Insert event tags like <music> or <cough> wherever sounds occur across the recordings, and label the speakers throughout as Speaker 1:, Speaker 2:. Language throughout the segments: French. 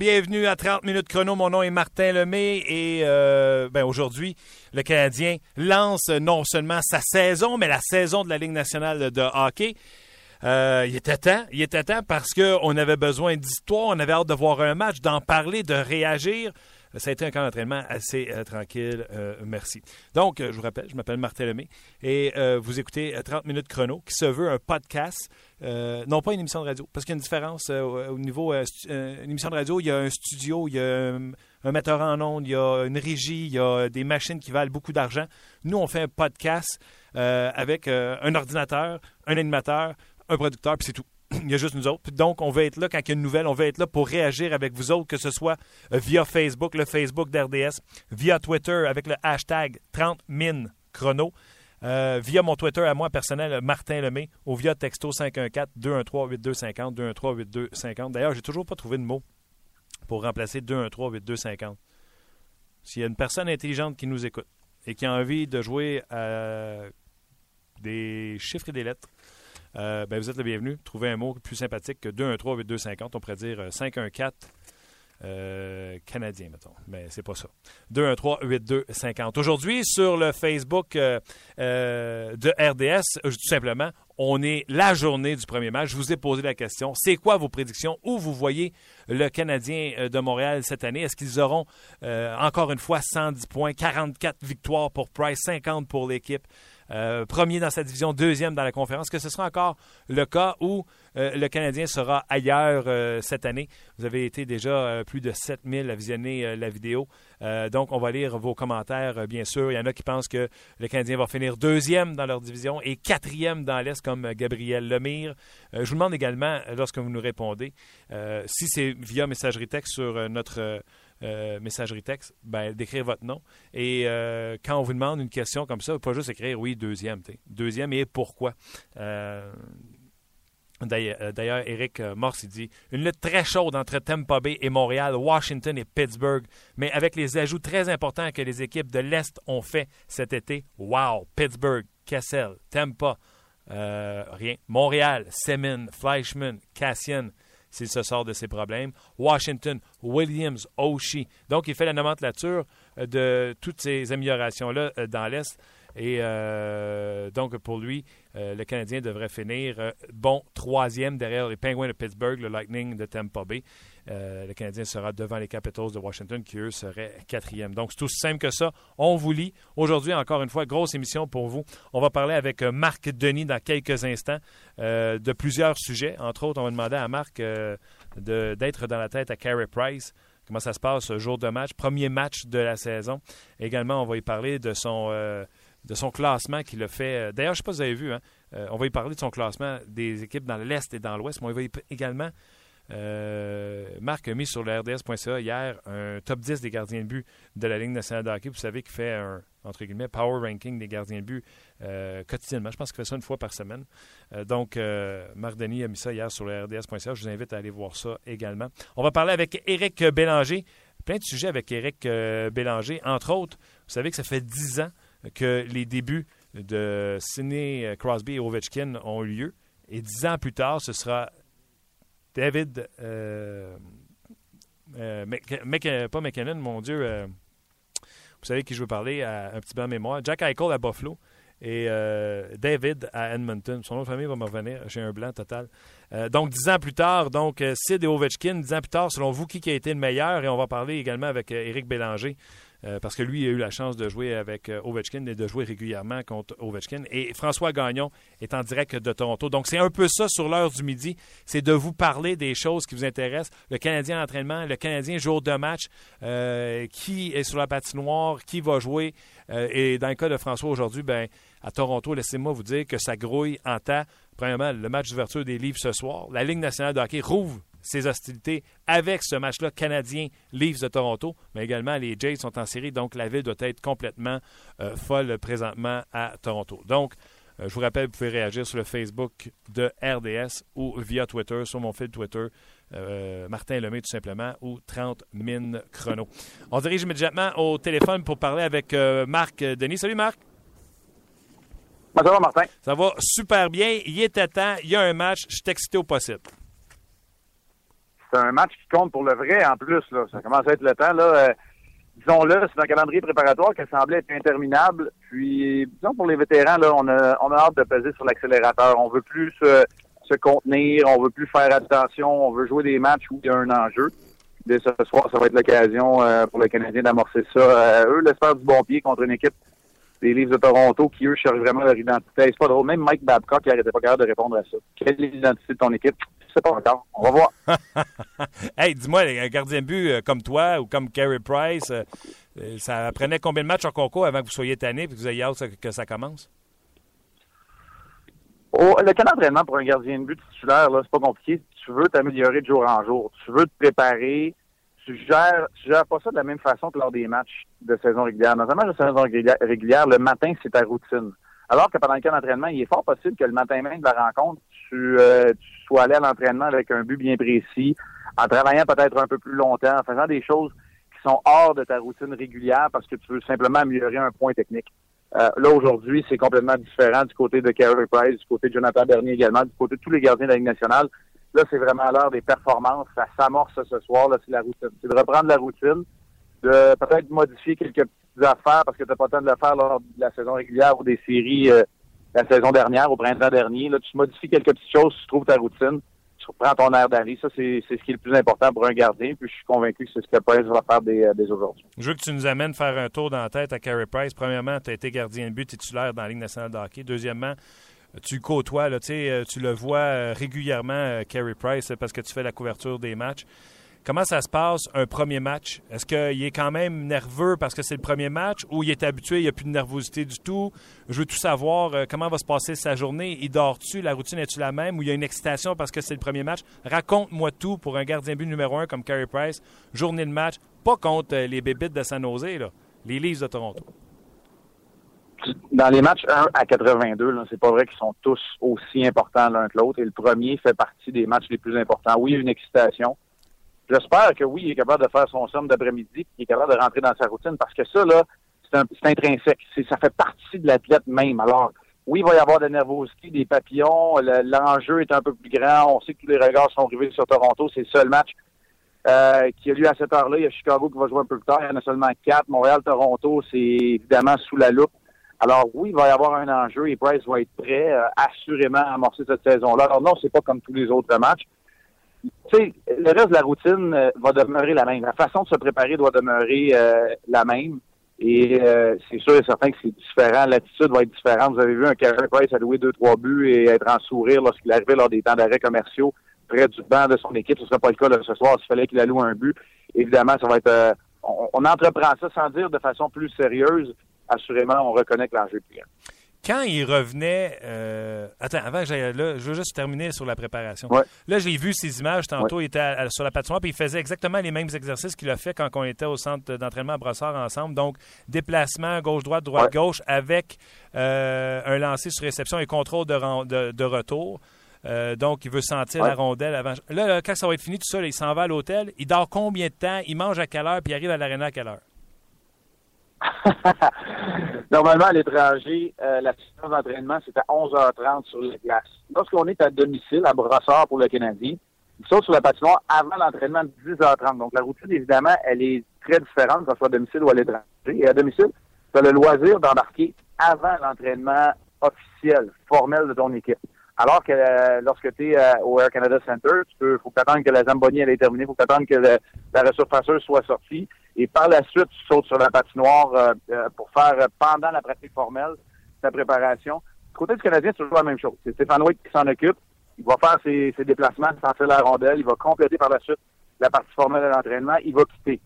Speaker 1: bienvenue à 30 minutes chrono. Mon nom est Martin Lemay et euh, ben aujourd'hui, le Canadien lance non seulement sa saison, mais la saison de la Ligue nationale de hockey. Euh, il était temps, il était temps parce qu'on avait besoin d'histoire, on avait hâte de voir un match, d'en parler, de réagir. Ça a été un camp d'entraînement assez euh, tranquille. Euh, merci. Donc, euh, je vous rappelle, je m'appelle Martin Lemay et vous écoutez 30 minutes chrono qui se veut un podcast, non pas une émission de radio, parce qu'il y a une différence au niveau. une émission de radio, il y a un studio, il y a un, metteur en ondes, il y a une régie, il y a des machines qui valent beaucoup d'argent. Nous, on fait un podcast avec un ordinateur, un animateur, un producteur, puis c'est tout. <clears throat> il y a juste nous autres. Donc, on va être là quand il y a une nouvelle. On va être là pour réagir avec vous autres, que ce soit euh, via Facebook, le Facebook d'RDS, via Twitter avec le hashtag 30min chrono. Euh, via mon Twitter à moi personnel, Martin Lemay, ou via texto 514-213-8250, 213-8250. D'ailleurs, j'ai toujours pas trouvé de mot pour remplacer 213-8250. S'il y a une personne intelligente qui nous écoute et qui a envie de jouer à des chiffres et des lettres, euh, ben, vous êtes le bienvenu. Trouvez un mot plus sympathique que 213-8250. On pourrait dire 514 euh, euh, canadien, mettons. Mais c'est pas ça. 213-8250. Aujourd'hui, sur le Facebook de RDS, tout simplement, on est la journée du premier match. Je vous ai posé la question. C'est quoi vos prédictions? Où vous voyez le Canadien de Montréal cette année? Est-ce qu'ils auront encore une fois 110 points, 44 victoires pour Price, 50 pour l'équipe? Euh, premier dans sa division, deuxième dans la conférence, que ce sera encore le cas où euh, le Canadien sera ailleurs euh, cette année. Vous avez été déjà plus de 7000 à visionner la vidéo. donc, on va lire vos commentaires, bien sûr. Il y en a qui pensent que le Canadien va finir deuxième dans leur division et quatrième dans l'Est, comme Gabriel Lemire. je vous demande également, lorsque vous nous répondez, si c'est via messagerie texte sur notre euh, messagerie texte, ben, d'écrire votre nom. Et euh, quand on vous demande une question comme ça, pas juste écrire oui, deuxième. Deuxième et pourquoi. Euh, d'ailleurs, Eric Morse, dit Une lutte très chaude entre Tampa Bay et Montréal, Washington et Pittsburgh, mais avec les ajouts très importants que les équipes de l'Est ont fait cet été. Wow! Pittsburgh, Kessel, Tampa, rien. Montréal, Semin, Fleischman, Cassian, s'il se sort de ses problèmes. Washington, Williams, Oshie. Donc, il fait la nomenclature euh, de toutes ces améliorations-là euh, dans l'Est. Et euh, donc, pour lui, le Canadien devrait finir bon troisième derrière les Penguins de Pittsburgh, le Lightning de Tampa Bay. Euh, le Canadien sera devant les Capitals de Washington, qui eux seraient quatrième. Donc, c'est aussi simple que ça. On vous lit. Aujourd'hui, encore une fois, grosse émission pour vous. On va parler avec euh, Marc Denis dans quelques instants euh, de plusieurs sujets. Entre autres, on va demander à Marc d'être dans la tête à Carey Price comment ça se passe ce jour de match, premier match de la saison. Également, on va y parler de son, classement qu'il a fait. D'ailleurs, je ne sais pas si vous avez vu, hein, on va y parler de son classement des équipes dans l'Est et dans l'Ouest, mais on va y également euh, Marc a mis sur le RDS.ca hier un top 10 des gardiens de but de la Ligue nationale de hockey. Vous savez qu'il fait un entre guillemets power ranking des gardiens de but euh, quotidiennement. Je pense qu'il fait ça une fois par semaine. Euh, donc, Marc Denis a mis ça hier sur le RDS.ca. Je vous invite à aller voir ça également. On va parler avec Éric Bélanger. Plein de sujets avec Éric Bélanger. Entre autres, vous savez que ça fait dix ans que les débuts de Sidney Crosby et Ovechkin ont eu lieu. Et dix ans plus tard, ce sera David, euh, euh, pas McKinnon, mon Dieu, euh, vous savez qui je veux parler, un petit peu en mémoire. Jack Eichel à Buffalo et David à Edmonton. Son nom de famille va me revenir, j'ai un blanc total. donc, dix ans plus tard, donc Sid et Ovechkin, dix ans plus tard, selon vous, qui a été le meilleur? Et on va parler également avec Éric Bélanger euh, parce que lui a eu la chance de jouer avec euh, Ovechkin et de jouer régulièrement contre Ovechkin. Et François Gagnon est en direct de Toronto. Donc, c'est un peu ça sur l'heure du midi. C'est de vous parler des choses qui vous intéressent. Le Canadien entraînement, le Canadien jour de match, euh, qui est sur la patinoire, qui va jouer. et dans le cas de François aujourd'hui, ben, à Toronto, laissez-moi vous dire que ça grouille en temps. Premièrement, le match d'ouverture des livres ce soir. La Ligue nationale de hockey rouvre ses hostilités avec ce match-là canadien Leafs de Toronto, mais également les Jays sont en série, donc la ville doit être complètement euh, folle présentement à Toronto. Donc, euh, je vous rappelle, vous pouvez réagir sur le Facebook de RDS ou via Twitter, sur mon fil Twitter, euh, Martin Lemay tout simplement, ou 30 mines chrono. On dirige immédiatement au téléphone pour parler avec Marc Denis. Salut Marc.
Speaker 2: Ça va, Martin?
Speaker 1: Ça va super bien. Il était temps. Il y a un match. Je suis excité au possible.
Speaker 2: C'est un match qui compte pour le vrai en plus. Là. Ça commence à être le temps. Là. Euh, disons-le, c'est un calendrier préparatoire qui semblait être interminable. Puis, disons, pour les vétérans, là, on a, on a hâte de peser sur l'accélérateur. On veut plus se, se contenir, on veut plus faire attention, on veut jouer des matchs où il y a un enjeu. Dès ce soir, ça va être l'occasion euh, pour le Canadien d'amorcer ça. Euh, eux, l'espère du bon pied contre une équipe des Leafs de Toronto qui, eux, cherchent vraiment leur identité. C'est pas drôle. Même Mike Babcock, qui n'arrêtait pas capable de répondre à ça. Quelle est l'identité de ton équipe? Je sais pas encore. On va voir. <laughs>
Speaker 1: hey, dis-moi, un gardien de but euh, comme toi ou comme Carey Price, ça prenait combien de matchs en concours avant que vous soyez tanné et que vous ayez hâte que ça commence?
Speaker 2: Oh, le cas d'entraînement pour un gardien de but titulaire, c'est pas compliqué. Tu veux t'améliorer de jour en jour. Tu veux te préparer. Tu gères pas ça de la même façon que lors des matchs de saison régulière. Dans un match de saison régulière, le matin, c'est ta routine. Alors que pendant le cas d'entraînement, il est fort possible que le matin même de la rencontre, tu, euh, tu sois allé à l'entraînement avec un but bien précis, en travaillant peut-être un peu plus longtemps, en faisant des choses qui sont hors de ta routine régulière parce que tu veux simplement améliorer un point technique. Euh, là, aujourd'hui, c'est complètement différent du côté de Carey Price, du côté de Jonathan Bernier également, du côté de tous les gardiens de la Ligue nationale. Là, c'est vraiment l'heure des performances. Ça s'amorce ce soir. Là, c'est la routine. C'est de reprendre la routine, de peut-être modifier quelques petites affaires parce que tu n'as pas le temps de le faire lors de la saison régulière ou des séries euh, la saison dernière, au printemps dernier. Là, tu modifies quelques petites choses, tu trouves ta routine tu reprends ton air d'aller. Ça, c'est ce qui est le plus important pour un gardien. Puis je suis convaincu que c'est ce que Price va faire des, euh, des aujourd'hui.
Speaker 1: Je veux que tu nous amènes faire un tour dans la tête à Carey Price. Premièrement, tu as été gardien de but titulaire dans la Ligue nationale de hockey. Deuxièmement, tu côtoies, là, euh, tu le vois euh, régulièrement, Carey Price, parce que tu fais la couverture des matchs. Comment ça se passe un premier match? Est-ce qu'il est quand même nerveux parce que c'est le premier match ou il est habitué, il n'y a plus de nervosité du tout? Je veux tout savoir euh, comment va se passer sa journée? Il dort-tu? La routine est-tu la même ou il y a une excitation parce que c'est le premier match? Raconte-moi tout pour un gardien but numéro un comme Carey Price. Journée de match, pas contre euh, les bébites de San Jose, les Leafs de Toronto.
Speaker 2: Dans les matchs 1 à 82, c'est pas vrai qu'ils sont tous aussi importants l'un que l'autre. Et le premier fait partie des matchs les plus importants. Oui, une excitation. J'espère que oui, il est capable de faire son somme d'après-midi, qu'il est capable de rentrer dans sa routine, parce que ça, là, c'est intrinsèque. Ça fait partie de l'athlète même. Alors, oui, il va y avoir de la nervosité, des papillons. L'enjeu est un peu plus grand. On sait que tous les regards sont rivés sur Toronto. C'est le seul match euh, qui a lieu à cette heure-là. Il y a Chicago qui va jouer un peu plus tard. Il y en a seulement quatre. Montréal-Toronto, c'est évidemment sous la loupe. Alors oui, il va y avoir un enjeu et Price va être prêt euh, assurément à amorcer cette saison-là. Alors non, c'est pas comme tous les autres matchs tu sais, le reste de la routine euh, va demeurer la même. La façon de se préparer doit demeurer euh, la même. Et euh, c'est sûr et certain que c'est différent. L'attitude va être différente. Vous avez vu un Carey Price allouer deux, trois buts et être en sourire lorsqu'il arrivait lors des temps d'arrêt commerciaux près du banc de son équipe. Ce ne serait pas le cas ce soir s'il fallait qu'il alloue un but. Évidemment, ça va être... on, on, entreprend ça sans dire de façon plus sérieuse. Assurément, on reconnaît que l'enjeu est plus grand
Speaker 1: quand il revenait. Euh, attends, avant que j'aille là, je veux juste terminer sur la préparation. Là, j'ai vu ces images tantôt. Il était sur la patinoire puis il faisait exactement les mêmes exercices qu'il a fait quand on était au centre d'entraînement à Brossard ensemble. Donc, déplacement gauche-droite, droite-gauche avec euh, un lancer sur réception et contrôle de, de, retour. Euh, donc, il veut sentir la rondelle avant. Là, quand ça va être fini, tout ça, il s'en va à l'hôtel. Il dort combien de temps? Il mange à quelle heure? Puis il arrive à l'aréna à quelle heure? <laughs>
Speaker 2: Normalement, à l'étranger, euh, la séance d'entraînement, c'est à 11h30 sur la glace. Lorsqu'on est à domicile, à Brossard pour le Canadien, il saute sur la patinoire avant l'entraînement de 10h30. Donc, la routine, évidemment, elle est très différente, que ce soit à domicile ou à l'étranger. Et à domicile, tu as le loisir d'embarquer avant l'entraînement officiel, formel de ton équipe. Alors que euh, lorsque tu es euh, au Air Canada Center, tu peux, faut t'attendre que la Zamboni elle est terminée, faut t'attendre que la ressurfaceuse soit sortie. Et par la suite, tu sautes sur la patinoire euh, pour faire, pendant la pratique formelle, ta préparation. Du côté du Canadien, c'est toujours la même chose. C'est Stéphane White qui s'en occupe. Il va faire ses, ses déplacements, sentir la rondelle. Il va compléter par la suite la partie formelle de l'entraînement. Il va quitter.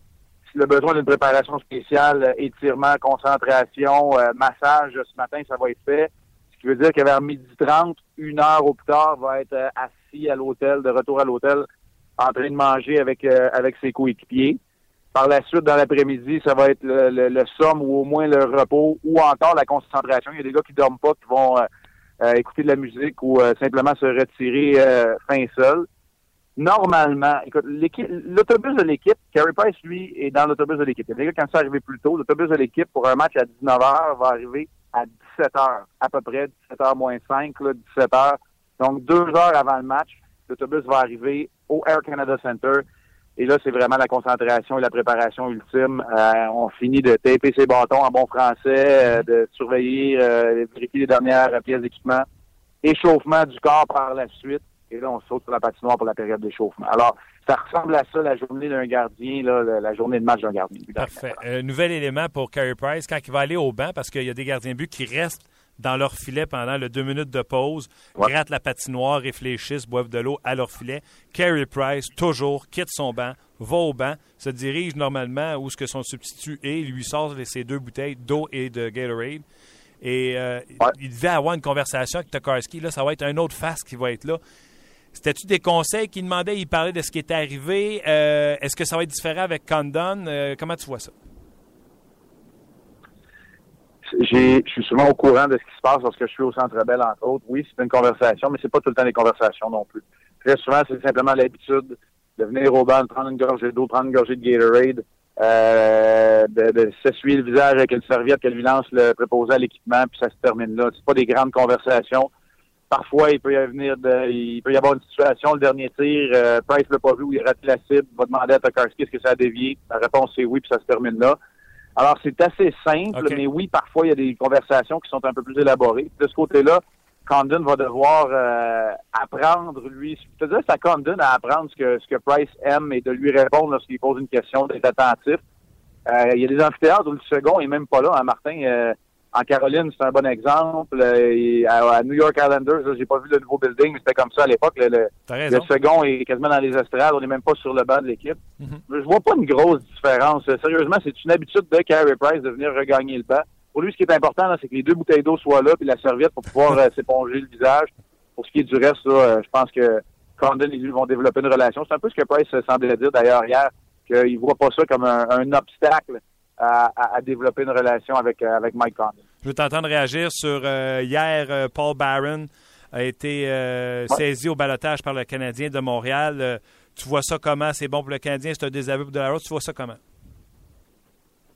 Speaker 2: S'il a besoin d'une préparation spéciale, étirement, concentration, massage, ce matin, ça va être fait qui veut dire que vers midi 30, une heure au plus tard, va être euh, assis à l'hôtel, de retour à l'hôtel, en train de manger avec, euh, avec ses coéquipiers. Par la suite, dans l'après-midi, ça va être le, le, somme ou au moins le repos ou encore la concentration. Il y a des gars qui dorment pas, qui vont euh, écouter de la musique ou simplement se retirer fin seul. Normalement, écoute, l'autobus de l'équipe, Carey Price, lui, est dans l'autobus de l'équipe. Il y a des gars qui sont arrivés plus tôt. L'autobus de l'équipe pour un match à 19h va arriver à 17 heures, à peu près, 17 h moins 5, là, 17 heures. Donc, deux heures avant le match. L'autobus va arriver au Air Canada Center. Et là, c'est vraiment la concentration et la préparation ultime. Euh, on finit de taper ses bâtons en bon français, euh, de surveiller, euh, vérifier les dernières pièces d'équipement, échauffement du corps par la suite. Et là, on saute sur la patinoire pour la période d'échauffement. Alors, ça ressemble à ça, la journée d'un gardien, là, la journée de match d'un gardien.
Speaker 1: Parfait. nouvel élément pour Carey Price, quand il va aller au banc, parce qu'il y a des gardiens de but qui restent dans leur filet pendant le deux minutes de pause, grattent la patinoire, réfléchissent, boivent de l'eau à leur filet. Carey Price, toujours, quitte son banc, va au banc, se dirige normalement où ce que son substitut est, lui sort ses deux bouteilles d'eau et de Gatorade. Et euh, il devait avoir une conversation avec Tokarski. Là, ça va être un autre face qui va être là. C'était-tu des conseils qu'il demandait? Il parlait de ce qui était arrivé. Euh, est-ce que ça va être différent avec Condon? Euh, comment tu vois ça?
Speaker 2: Je suis souvent au courant de ce qui se passe lorsque je suis au Centre Bell, entre autres. Oui, c'est une conversation, mais c'est pas tout le temps des conversations non plus. Très souvent, c'est simplement l'habitude de venir au banc, prendre une gorgée d'eau, prendre une gorgée de Gatorade, euh, de, de s'essuyer le visage avec une serviette qu'elle lui lance le préposé à l'équipement, puis ça se termine là. C'est pas des grandes conversations. Parfois, il peut y venir de, il peut y avoir une situation, le dernier tir, euh, Price l'a pas vu ou il rate la cible, va demander à Tokarski est-ce que ça a dévié? La réponse c'est oui, puis ça se termine là. Alors, c'est assez simple, mais oui, parfois, il y a des conversations qui sont un peu plus élaborées. De ce côté-là, Condon va devoir euh, apprendre, lui, je te dire, c'est à Condon à apprendre ce que, ce que Price aime et de lui répondre lorsqu'il pose une question, d'être attentif. Euh, il y a des amphithéâtres où le second est même pas là, hein, Martin. Euh, en Caroline, c'est un bon exemple. Euh, à, New York Islanders, j'ai pas vu le nouveau building, mais c'était comme ça à l'époque. Le, second est quasiment dans les estrades. On n'est même pas sur le banc de l'équipe. Mm-hmm. Je vois pas une grosse différence. Sérieusement, c'est une habitude de Carey Price de venir regagner le banc. Pour lui, ce qui est important, c'est que les deux bouteilles d'eau soient là, puis la serviette pour pouvoir euh, <laughs> s'éponger le visage. Pour ce qui est du reste, euh, je pense que Condon et lui vont développer une relation. C'est un peu ce que Price semblait dire d'ailleurs hier, qu'il voit pas ça comme un obstacle à, développer une relation avec, avec Mike Condon.
Speaker 1: Je veux t'entendre réagir sur euh, hier, euh, Paul Barron a été saisi au balotage par le Canadien de Montréal. tu vois ça comment? C'est bon pour le Canadien, c'est un désaveu pour de la Tu vois ça comment?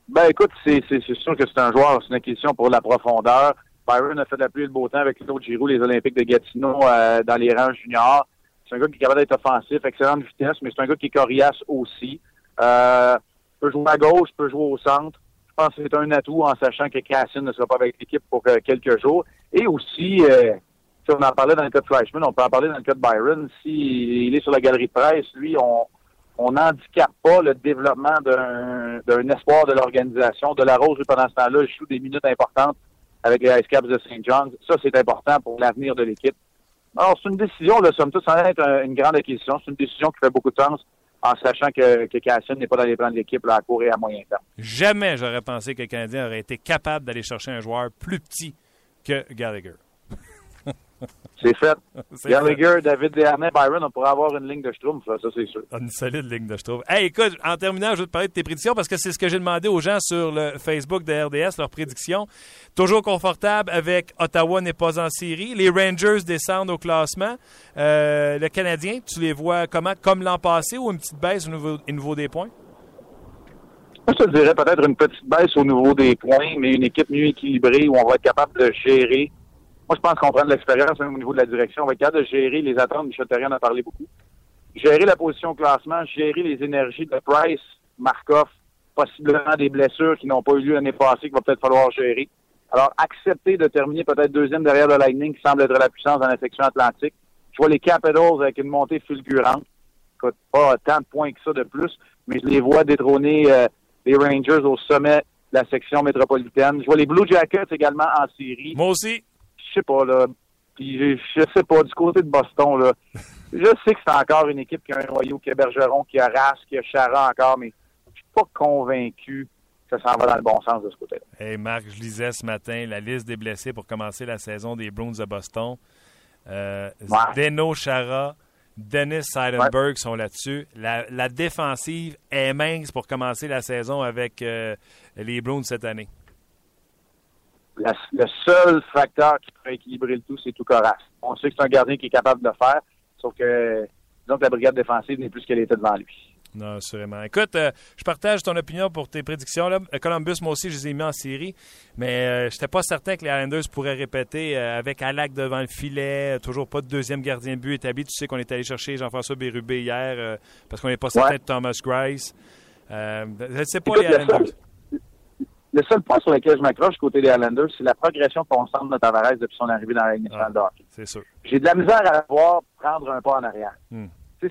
Speaker 2: Ben écoute, c'est sûr que c'est un joueur, c'est une question pour la profondeur. Byron a fait de la pluie et le beau temps avec l'autre Giroud, les Olympiques de Gatineau dans les rangs juniors. C'est un gars qui est capable d'être offensif, excellente vitesse, mais c'est un gars qui est coriace aussi. Euh, peut jouer à gauche, peut jouer au centre. C'est un atout en sachant que Cassian ne sera pas avec l'équipe pour euh, quelques jours. Et aussi, euh, si on en parlait dans le cas de Fleischmann, on peut en parler dans le cas de Byron. S'il est sur la galerie de presse, lui, on on n'handicape pas le développement d'un espoir de l'organisation. De la Rose, pendant ce temps-là, joue des minutes importantes avec les Ice Caps de St. John's. Ça, c'est important pour l'avenir de l'équipe. Alors, c'est une décision, là, somme toute, sans être une grande acquisition. C'est une décision qui fait beaucoup de sens en sachant que, que Cassian n'est pas dans les plans de l'équipe à court et à moyen terme.
Speaker 1: Jamais j'aurais pensé que le Canadien aurait été capable d'aller chercher un joueur plus petit que Gallagher.
Speaker 2: C'est fait. <laughs> Gallagher, David Desharnais, Byron, on pourrait avoir une ligne de Schtroumpf, ça, c'est sûr.
Speaker 1: Une solide ligne de Schtroumpf. Hey, écoute, en terminant, je veux te parler de tes prédictions parce que c'est ce que j'ai demandé aux gens sur le Facebook de RDS, leurs prédictions. Toujours confortable avec Ottawa n'est pas en série. Les Rangers descendent au classement. Euh, le Canadien, tu les vois comment? Comme l'an passé ou une petite baisse au niveau, au niveau des points?
Speaker 2: Moi, je te dirais peut-être une petite baisse au niveau des points, mais une équipe mieux équilibrée où on va être capable de gérer moi, je pense qu'on prend de l'expérience au niveau de la direction. On va être capable de gérer les attentes. Michel Terrien en a parlé beaucoup. Gérer la position au classement, gérer les énergies de Price, Markov, possiblement des blessures qui n'ont pas eu lieu l'année passée, qu'il va peut-être falloir gérer. Alors, accepter de terminer peut-être deuxième derrière le Lightning, qui semble être la puissance dans la section atlantique. Je vois les Capitals avec une montée fulgurante. Écoute, pas tant de points que ça de plus, mais je les vois détrôner euh, les Rangers au sommet de la section métropolitaine. Je vois les Blue Jackets également en série.
Speaker 1: Moi aussi
Speaker 2: je sais pas, là. Puis je, sais pas, du côté de Boston, là. <laughs> je sais que c'est encore une équipe qui a un noyau, qui a Bergeron, qui a Race, qui a Chara encore, mais je suis pas convaincu que ça s'en va dans le bon sens de ce côté-là.
Speaker 1: Hey Marc, je lisais ce matin la liste des blessés pour commencer la saison des Bruins de Boston. Euh, Deno Chara, Dennis Seidenberg sont là-dessus. La, défensive est mince pour commencer la saison avec euh, les Bruins cette année
Speaker 2: le seul facteur qui pourrait équilibrer le tout, c'est tout Coras. On sait que c'est un gardien qui est capable de le faire, sauf que donc la brigade défensive n'est plus ce qu'elle était devant lui.
Speaker 1: Non, assurément. Écoute, euh, je partage ton opinion pour tes prédictions. Là. Columbus, moi aussi, je les ai mis en série, mais je n'étais pas certain que les Islanders pourraient répéter avec Alak devant le filet, toujours pas de deuxième gardien de but établi. Tu sais qu'on est allé chercher Jean-François Bérubé hier parce qu'on n'est pas certain de Thomas Grice. je ne sais pas, les Islanders
Speaker 2: le seul point sur lequel je m'accroche côté des Islanders, c'est la progression constante de Tavares depuis son arrivée dans la Ligue nationale de hockey.
Speaker 1: C'est sûr.
Speaker 2: J'ai de la misère à voir prendre un pas en arrière. Hmm.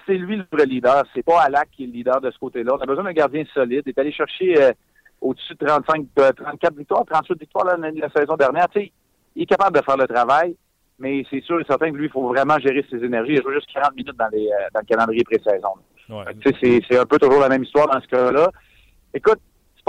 Speaker 2: C'est lui le vrai leader. C'est pas Alak qui est le leader de ce côté-là. On a besoin d'un gardien solide. Il est allé chercher euh, au-dessus de 35, 34 victoires, 38 victoires la, la saison dernière. il est capable de faire le travail, mais c'est sûr et certain que lui, il faut vraiment gérer ses énergies. Il joue juste 40 minutes dans, les, euh, dans le calendrier pré-saison. C'est un peu toujours la même histoire dans ce cas-là. Écoute,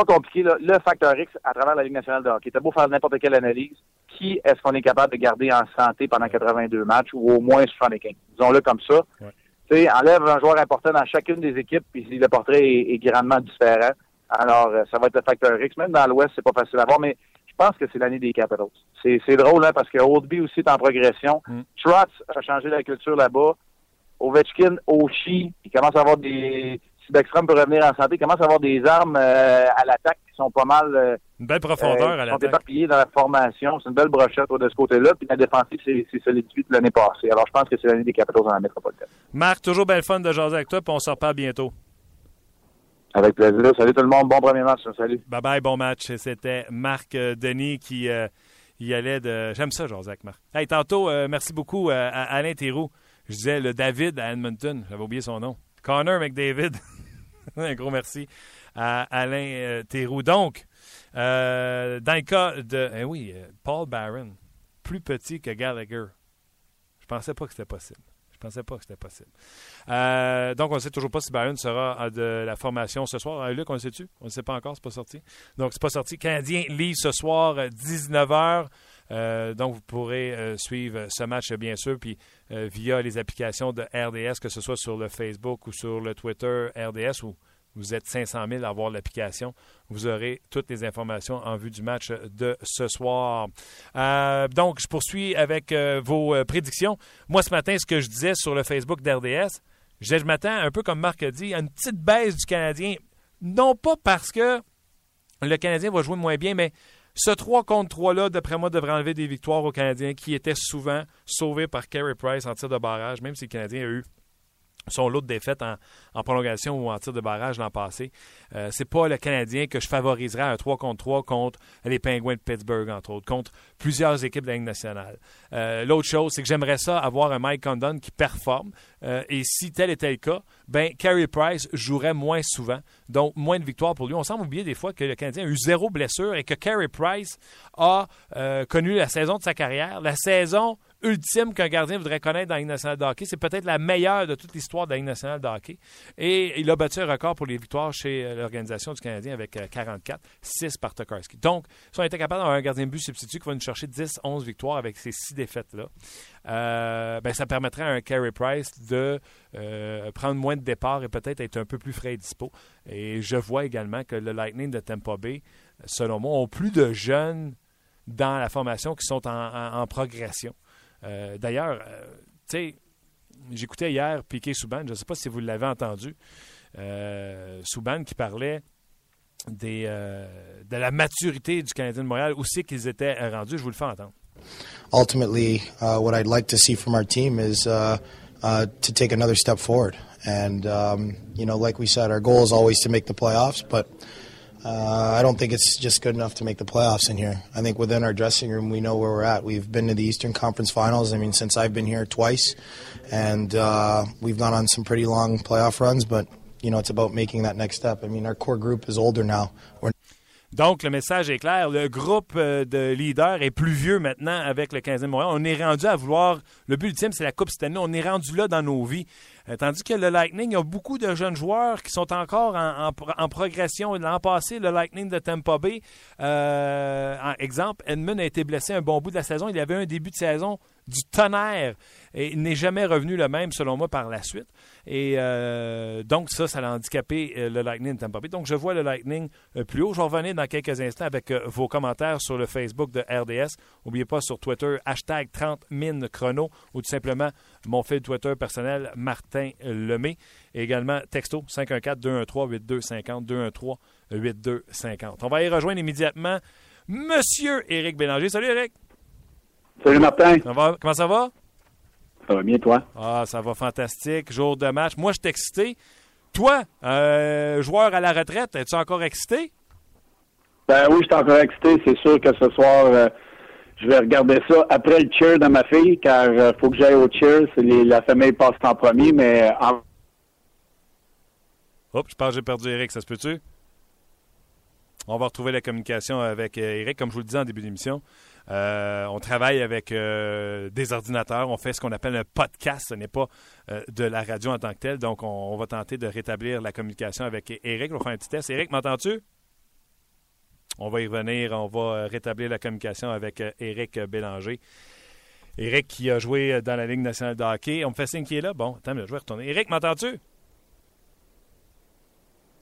Speaker 2: pas compliqué. Le facteur X à travers la Ligue nationale de hockey. T'as beau faire n'importe quelle analyse, qui est-ce qu'on est capable de garder en santé pendant 82 matchs ou au moins 75? Disons-le comme ça. Ouais. enlève un joueur important dans chacune des équipes, puis le portrait est, grandement différent. Alors, euh, ça va être le facteur X. Même dans l'Ouest, c'est pas facile à voir, mais je pense que c'est l'année des Capitals. C'est drôle, hein, parce que Oldby aussi est en progression. Mm. Trotz a changé la culture là-bas. Ovechkin, Oshie, il commence à avoir des, Beckstrom peut revenir en santé, commence à avoir des armes euh, à l'attaque qui sont pas mal. Euh,
Speaker 1: une belle profondeur
Speaker 2: euh,
Speaker 1: à l'attaque.
Speaker 2: sont éparpillées dans la formation. C'est une belle brochette de ce côté-là. Puis la défensive, c'est solidifié l'année passée. Alors, je pense que c'est l'année des Capitals dans la métropolitaine.
Speaker 1: Marc, toujours belle fun de jaser avec toi, puis on se reparle bientôt.
Speaker 2: Avec plaisir. Salut tout le monde. Bon premier match. Salut.
Speaker 1: Bye bye, bon match. C'était Marc Denis qui y allait de. J'aime ça, jaser avec Marc. Hey, tantôt, merci beaucoup à Alain Théroux. Je disais le David à Edmonton. J'avais oublié son nom. Connor McDavid. <laughs> <laughs> Un gros merci à Alain euh, Théroux. Donc, euh, dans le cas de. Eh oui, euh, Paul Barron, plus petit que Gallagher. Je pensais pas que c'était possible. Je pensais pas que c'était possible. donc, on ne sait toujours pas si Barron sera de la formation ce soir. Luc, on le sait-tu? On ne sait pas encore, c'est pas sorti. Donc, c'est pas sorti. Canadien lit ce soir, 19h. donc, vous pourrez suivre ce match, bien sûr, puis via les applications de RDS, que ce soit sur le Facebook ou sur le Twitter RDS ou vous êtes 500 000 à avoir l'application. Vous aurez toutes les informations en vue du match de ce soir. Euh, donc, je poursuis avec euh, vos euh, prédictions. Moi, ce matin, ce que je disais sur le Facebook d'RDS, je, je m'attends un peu comme Marc a dit, à une petite baisse du Canadien. Non pas parce que le Canadien va jouer moins bien, mais ce 3 contre 3-là, d'après moi, devrait enlever des victoires aux Canadiens qui étaient souvent sauvés par Carey Price en tir de barrage, même si le Canadien a eu son lot de défaites en, prolongation ou en tir de barrage l'an passé. Euh, c'est pas le Canadien que je favoriserais un 3 contre 3 contre les Penguins de Pittsburgh, entre autres, contre plusieurs équipes de la Ligue nationale. Euh, l'autre chose, c'est que j'aimerais ça avoir un Mike Condon qui performe. Euh, et si tel était le cas, ben Carey Price jouerait moins souvent, donc moins de victoires pour lui. On semble oublier des fois que le Canadien a eu zéro blessure et que Carey Price a connu la saison de sa carrière, la saison ultime qu'un gardien voudrait connaître dans la Ligue nationale de hockey. C'est peut-être la meilleure de toute l'histoire de la Ligue nationale de hockey. Et il a battu un record pour les victoires chez euh, l'organisation du Canadien avec 44, euh, 6 par Tokarski. Donc, si on était capable d'avoir un gardien de but substitut qui va nous chercher 10, 11 victoires avec ces six défaites-là, euh, ben, ça permettrait à un Carey Price de prendre moins de départs et peut-être être un peu plus frais et dispo. Et je vois également que le Lightning de Tampa Bay, selon moi, ont plus de jeunes dans la formation qui sont en progression. Euh, d'ailleurs, euh, tu sais, j'écoutais hier Piquet Souban, je ne sais pas si vous l'avez entendu, euh, Souban qui parlait des, de la maturité du Canadien de Montréal, où c'est qu'ils étaient rendus. Je vous le fais entendre.
Speaker 3: Ultimately, uh, what I'd like to see from our team is uh, uh, to take another step forward. And, um, you know, like we said, our goal is always to make the playoffs, but Uh, I don't think it's just good enough to make the playoffs in here. I think within our dressing room, we know where we're at. We've been to the Eastern Conference Finals. I mean, since I've been here twice, and uh, we've gone on some pretty long playoff runs. But you know, it's about making that next step. I mean, our core group is older now. We're
Speaker 1: Donc, le message est clair. Le groupe euh, de leaders est plus vieux maintenant avec le 15e Montréal. On est rendu à vouloir. Le but ultime, c'est la Coupe année. On est rendu là dans nos vies. Euh, tandis que le Lightning, il y a beaucoup de jeunes joueurs qui sont encore en, progression. L'an passé, le Lightning de Tampa Bay, euh, exemple, Edmund a été blessé un bon bout de la saison. Il avait un début de saison du tonnerre et n'est jamais revenu le même, selon moi, par la suite. Et euh, donc, ça, ça a handicapé euh, le Lightning de Tampa Bay. Donc, je vois le Lightning euh, plus haut. Je vais revenir dans quelques instants avec vos commentaires sur le Facebook de RDS. N'oubliez pas sur Twitter, hashtag 30 min chrono ou tout simplement mon fil Twitter personnel, Martin Lemay. Et également, texto 514-213-8250, 213-8250. On va y rejoindre immédiatement Monsieur Éric Bélanger. Salut, Éric.
Speaker 4: Salut, Martin.
Speaker 1: Comment ça va?
Speaker 4: Ça va bien, toi?
Speaker 1: Ah, ça va fantastique. Jour de match. Moi, je suis excité. Toi, euh, joueur à la retraite, es-tu encore excité?
Speaker 4: Ben oui, je suis encore excité. C'est sûr que ce soir, euh, je vais regarder ça après le cheer de ma fille, car il euh, faut que j'aille au cheer. la famille passe en premier, mais en...
Speaker 1: Hop, je pense que j'ai perdu Eric. Ça se peut-tu? On va retrouver la communication avec Eric, comme je vous le disais en début d'émission. Euh, on travaille avec euh, des ordinateurs. On fait ce qu'on appelle un podcast. Ce n'est pas euh, de la radio en tant que tel. Donc, on, va tenter de rétablir la communication avec Eric. On va faire un petit test. Eric, m'entends-tu? On va y revenir. On va rétablir la communication avec Eric Bélanger. Eric qui a joué dans la Ligue nationale de hockey. On me fait signe qu'il est là. Bon, attends, je vais retourner. Eric, m'entends-tu?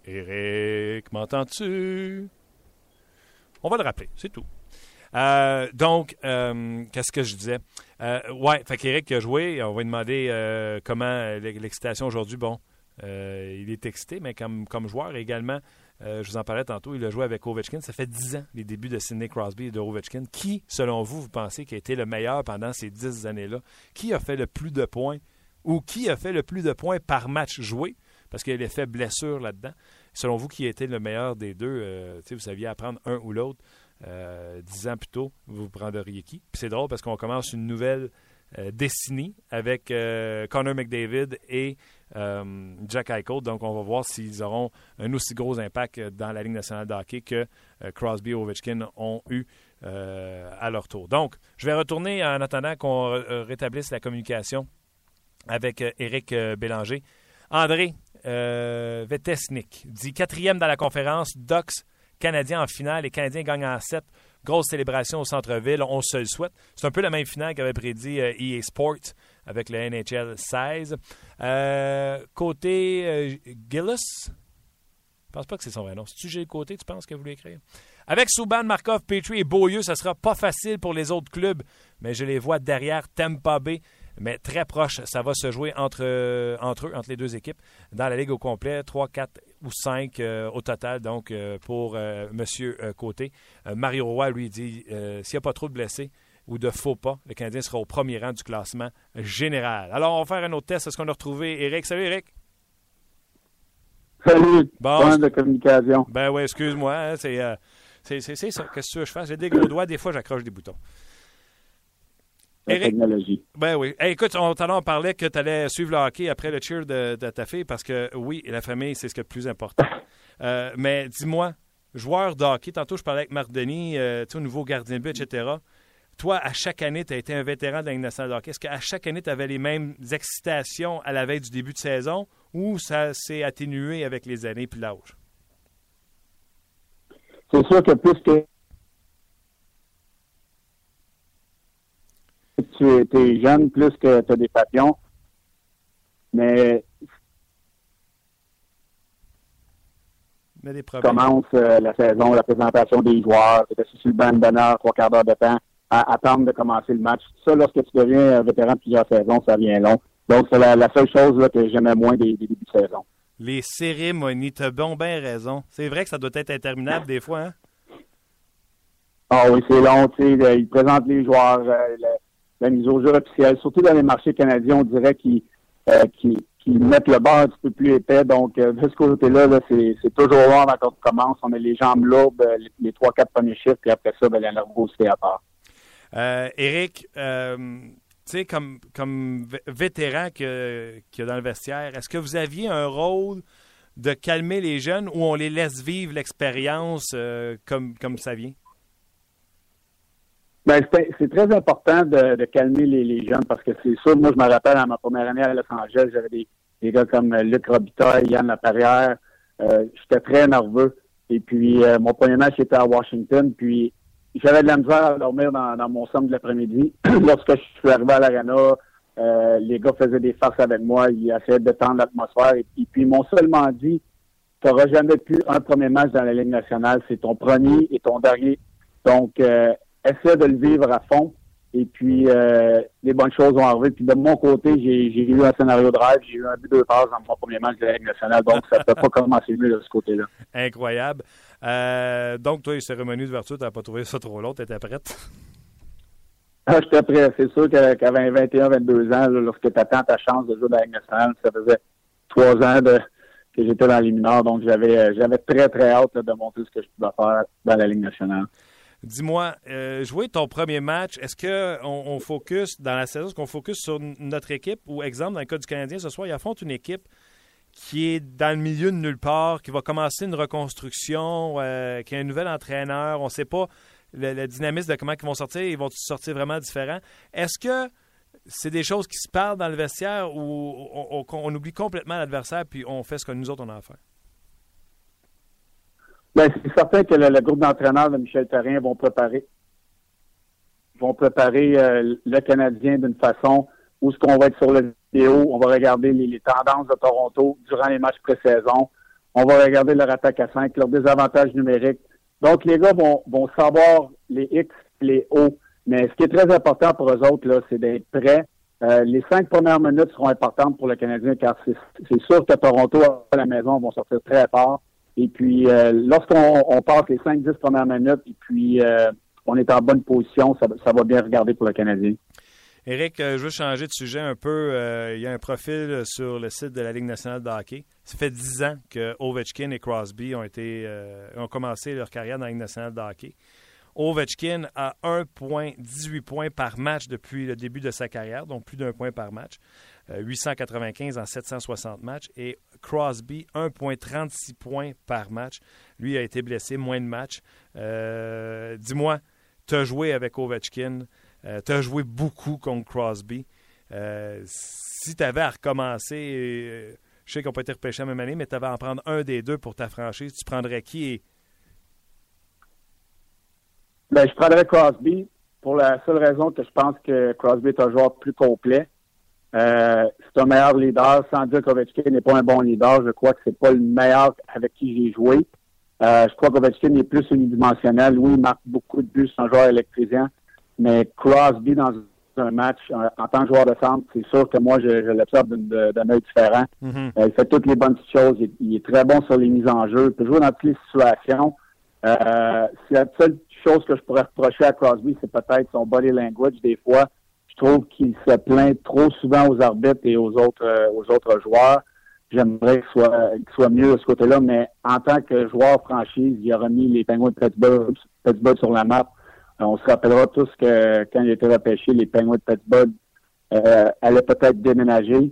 Speaker 1: Eric, m'entends-tu? On va le rappeler, c'est tout. Euh, donc, euh, qu'est-ce que je disais? Euh, ouais, fait qu'Éric a joué. On va lui demander comment l'excitation aujourd'hui. Bon, il est excité, mais comme, comme joueur également, je vous en parlais tantôt, il a joué avec Ovechkin. Ça fait 10 ans, les débuts de Sidney Crosby et de Ovechkin. Qui, selon vous, vous pensez qui a été le meilleur pendant ces 10 années-là? Qui a fait le plus de points ou qui a fait le plus de points par match joué? Parce qu'il y a l'effet blessure là-dedans. Selon vous, qui a été le meilleur des deux? vous saviez apprendre un ou l'autre. Euh, dix ans plus tôt, vous prendriez qui? C'est drôle parce qu'on commence une nouvelle euh, décennie avec euh, Connor McDavid et Jack Eichel. Donc, on va voir s'ils auront un aussi gros impact dans la Ligue nationale de hockey que Crosby et Ovechkin ont eu à leur tour. Donc, je vais retourner en attendant qu'on rétablisse la communication avec Éric Bélanger. André Vetesnik dit quatrième dans la conférence, Ducks Canadiens en finale. Les Canadiens gagnent en 7. Grosse célébration au centre-ville. On se le souhaite. C'est un peu la même finale qu'avait prédit EA euh, e Sports avec le NHL 16. Euh, côté euh, Gillis, je pense pas que c'est son vrai nom. Si tu côté, tu penses qu'il voulait écrire? Avec Souban, Markov, Petrie et Beaulieu, ça sera pas facile pour les autres clubs, mais je les vois derrière Tampa Bay mais très proche. Ça va se jouer entre, entre eux, entre les deux équipes, dans la Ligue au complet. 3, 4 ou 5 euh, au total, donc, euh, pour M. Côté. Mario Roy, lui, dit s'il n'y a pas trop de blessés ou de faux pas, le Canadien sera au premier rang du classement général. Alors, on va faire un autre test. Est-ce qu'on a retrouvé Eric? Salut, Eric.
Speaker 4: Salut. Bon, de communication.
Speaker 1: Ben oui, excuse-moi. Hein, c'est, c'est, ça. Qu'est-ce que je fais? J'ai des gros doigts. Des fois, j'accroche des boutons
Speaker 4: la technologie.
Speaker 1: Ben oui. écoute, on, on parlait que tu allais suivre le hockey après le cheer de, ta fille parce que oui, la famille, c'est ce qui est le plus important. <laughs> Euh, mais dis-moi, joueur de hockey, tantôt je parlais avec Marc Denis, euh, tu nouveau gardien de but, etc. Toi, à chaque année, tu as été un vétéran de la nationale de hockey. Est-ce qu'à chaque année, tu avais les mêmes excitations à la veille du début de saison ou ça s'est atténué avec les années et l'âge?
Speaker 4: C'est sûr que plus que tu es, jeune, plus que tu as des passions. Mais,
Speaker 1: Mais des
Speaker 4: commence euh, la saison, la présentation des joueurs, tu es sur le banc d'honneur, trois quarts d'heure de temps, à attendre de commencer le match. Ça, lorsque tu deviens vétéran de plusieurs saisons, ça vient long. Donc, c'est la, seule chose là, que j'aimais moins des, débuts de saison.
Speaker 1: Les cérémonies, tu as bon bien raison. C'est vrai que ça doit être interminable des fois, hein?
Speaker 4: Ah oui, c'est long, tu sais, ils présentent les joueurs, euh, la mise au jeu officielle, surtout dans les marchés canadiens, on dirait qu'ils euh, mettent le bas un petit peu plus épais. Donc, euh, de ce côté-là, c'est toujours long quand on commence. On met les jambes lourdes, euh, les trois, quatre premiers chiffres, puis après ça, ben, la nervosité à part.
Speaker 1: Euh, Eric, tu sais, comme, comme vétéran y a dans le vestiaire, est-ce que vous aviez un rôle de calmer les jeunes ou on les laisse vivre l'expérience comme, comme ça vient?
Speaker 4: Ben, c'est très important de, calmer les, jeunes parce que c'est sûr, moi je me rappelle à ma première année à Los Angeles, j'avais des, des, gars comme euh, Luc Robitaille, Yann Laperrière. Euh, J'étais très nerveux. Et puis euh, mon premier match était à Washington, puis j'avais de la misère à dormir dans, dans mon sommeil de l'après-midi. <clears throat> Lorsque je suis arrivé à l'arena, euh, les gars faisaient des farces avec moi, ils essayaient de tendre l'atmosphère. Et, puis, ils m'ont seulement dit, tu n'auras jamais plus un premier match dans la Ligue nationale. C'est ton premier et ton dernier. Donc, euh, essaie de le vivre à fond. Et puis, euh, les bonnes choses vont arriver. Puis, de mon côté, j'ai eu un scénario de rêve. J'ai eu un but de passe dans mon premier match de la Ligue nationale. Donc, ça ne peut pas <laughs> commencer mieux de ce côté-là.
Speaker 1: Incroyable. Euh, donc, toi, les cérémonies d'ouverture, tu n'as pas trouvé ça trop long. Tu étais prête?
Speaker 4: Ah, j'étais prêt. C'est sûr qu'à 21, 22 ans, lorsque tu attends ta chance de jouer dans la Ligue nationale, ça faisait trois ans que j'étais dans les mineurs. Donc, j'avais j'avais très, très hâte de montrer ce que je pouvais faire dans la Ligue nationale.
Speaker 1: Dis-moi, euh, jouer ton premier match, est-ce qu'on on focus dans la saison, est-ce qu'on focus sur notre équipe? Ou, exemple, dans le cas du Canadien, ce soir, il affronte une équipe qui est dans le milieu de nulle part, qui va commencer une reconstruction, euh, qui a un nouvel entraîneur. On ne sait pas le, dynamisme de comment ils vont sortir. Ils vont sortir vraiment différents. Est-ce que c'est des choses qui se parlent dans le vestiaire ou on, oublie complètement l'adversaire puis on fait ce que nous autres on a à faire?
Speaker 4: Ben, c'est certain que le, groupe d'entraîneurs de Michel Therrien vont préparer vont préparer euh, le Canadien d'une façon où ce qu'on va être sur le vidéo, on va regarder les, tendances de Toronto durant les matchs pré-saison, on va regarder leur attaque à 5, leurs désavantages numériques. Donc, les gars vont, vont savoir les X les O. Mais ce qui est très important pour eux autres, là, c'est d'être prêts. Euh, les cinq premières minutes seront importantes pour le Canadien car c'est sûr que Toronto à la maison vont sortir très fort. Et puis, euh, lorsqu'on on passe les cinq, dix premières minutes, et puis euh, on est en bonne position, ça, va bien regarder pour le Canadien.
Speaker 1: Eric, euh, je veux changer de sujet un peu. Il y a un profil sur le site de la Ligue nationale de hockey. Ça fait 10 ans que Ovechkin et Crosby ont, été, ont commencé leur carrière dans la Ligue nationale de hockey. Ovechkin a 1,18 points par match depuis le début de sa carrière, donc plus d'un point par match. 895 en 760 matchs. Et Crosby, 1,36 points par match. Lui a été blessé, moins de matchs. Dis-moi, tu as joué avec Ovechkin. Euh, tu as joué beaucoup contre Crosby. Euh, si tu avais à recommencer, euh, je sais qu'on peut être repêché la même année, mais tu avais à en prendre un des deux pour ta franchise, tu prendrais qui.
Speaker 4: Ben, je prendrais Crosby pour la seule raison que je pense que Crosby est un joueur plus complet. C'est un meilleur leader, sans dire qu'Ovechkin n'est pas un bon leader. Je crois que c'est pas le meilleur avec qui j'ai joué. je crois qu'Ovechkin est plus unidimensionnel. Oui, il marque beaucoup de buts, c'est un joueur électrisant. Mais Crosby, dans un match, en, tant que joueur de centre, c'est sûr que moi, je, l'observe d'un œil différent. Mm-hmm. Euh, il fait toutes les bonnes choses. Il, est très bon sur les mises en jeu. Il peut jouer dans toutes les situations. Euh, la seule chose que je pourrais reprocher à Crosby, c'est peut-être son body language. Des fois, trouve qu'il se plaint trop souvent aux arbitres et aux autres, euh, aux autres joueurs. J'aimerais qu'il soit, soit mieux de ce côté-là, mais en tant que joueur franchise, il a remis les Penguins de Pittsburgh sur la map euh, on se rappellera tous que quand il était repêché, les Penguins de Pittsburgh euh, allaient peut-être déménager.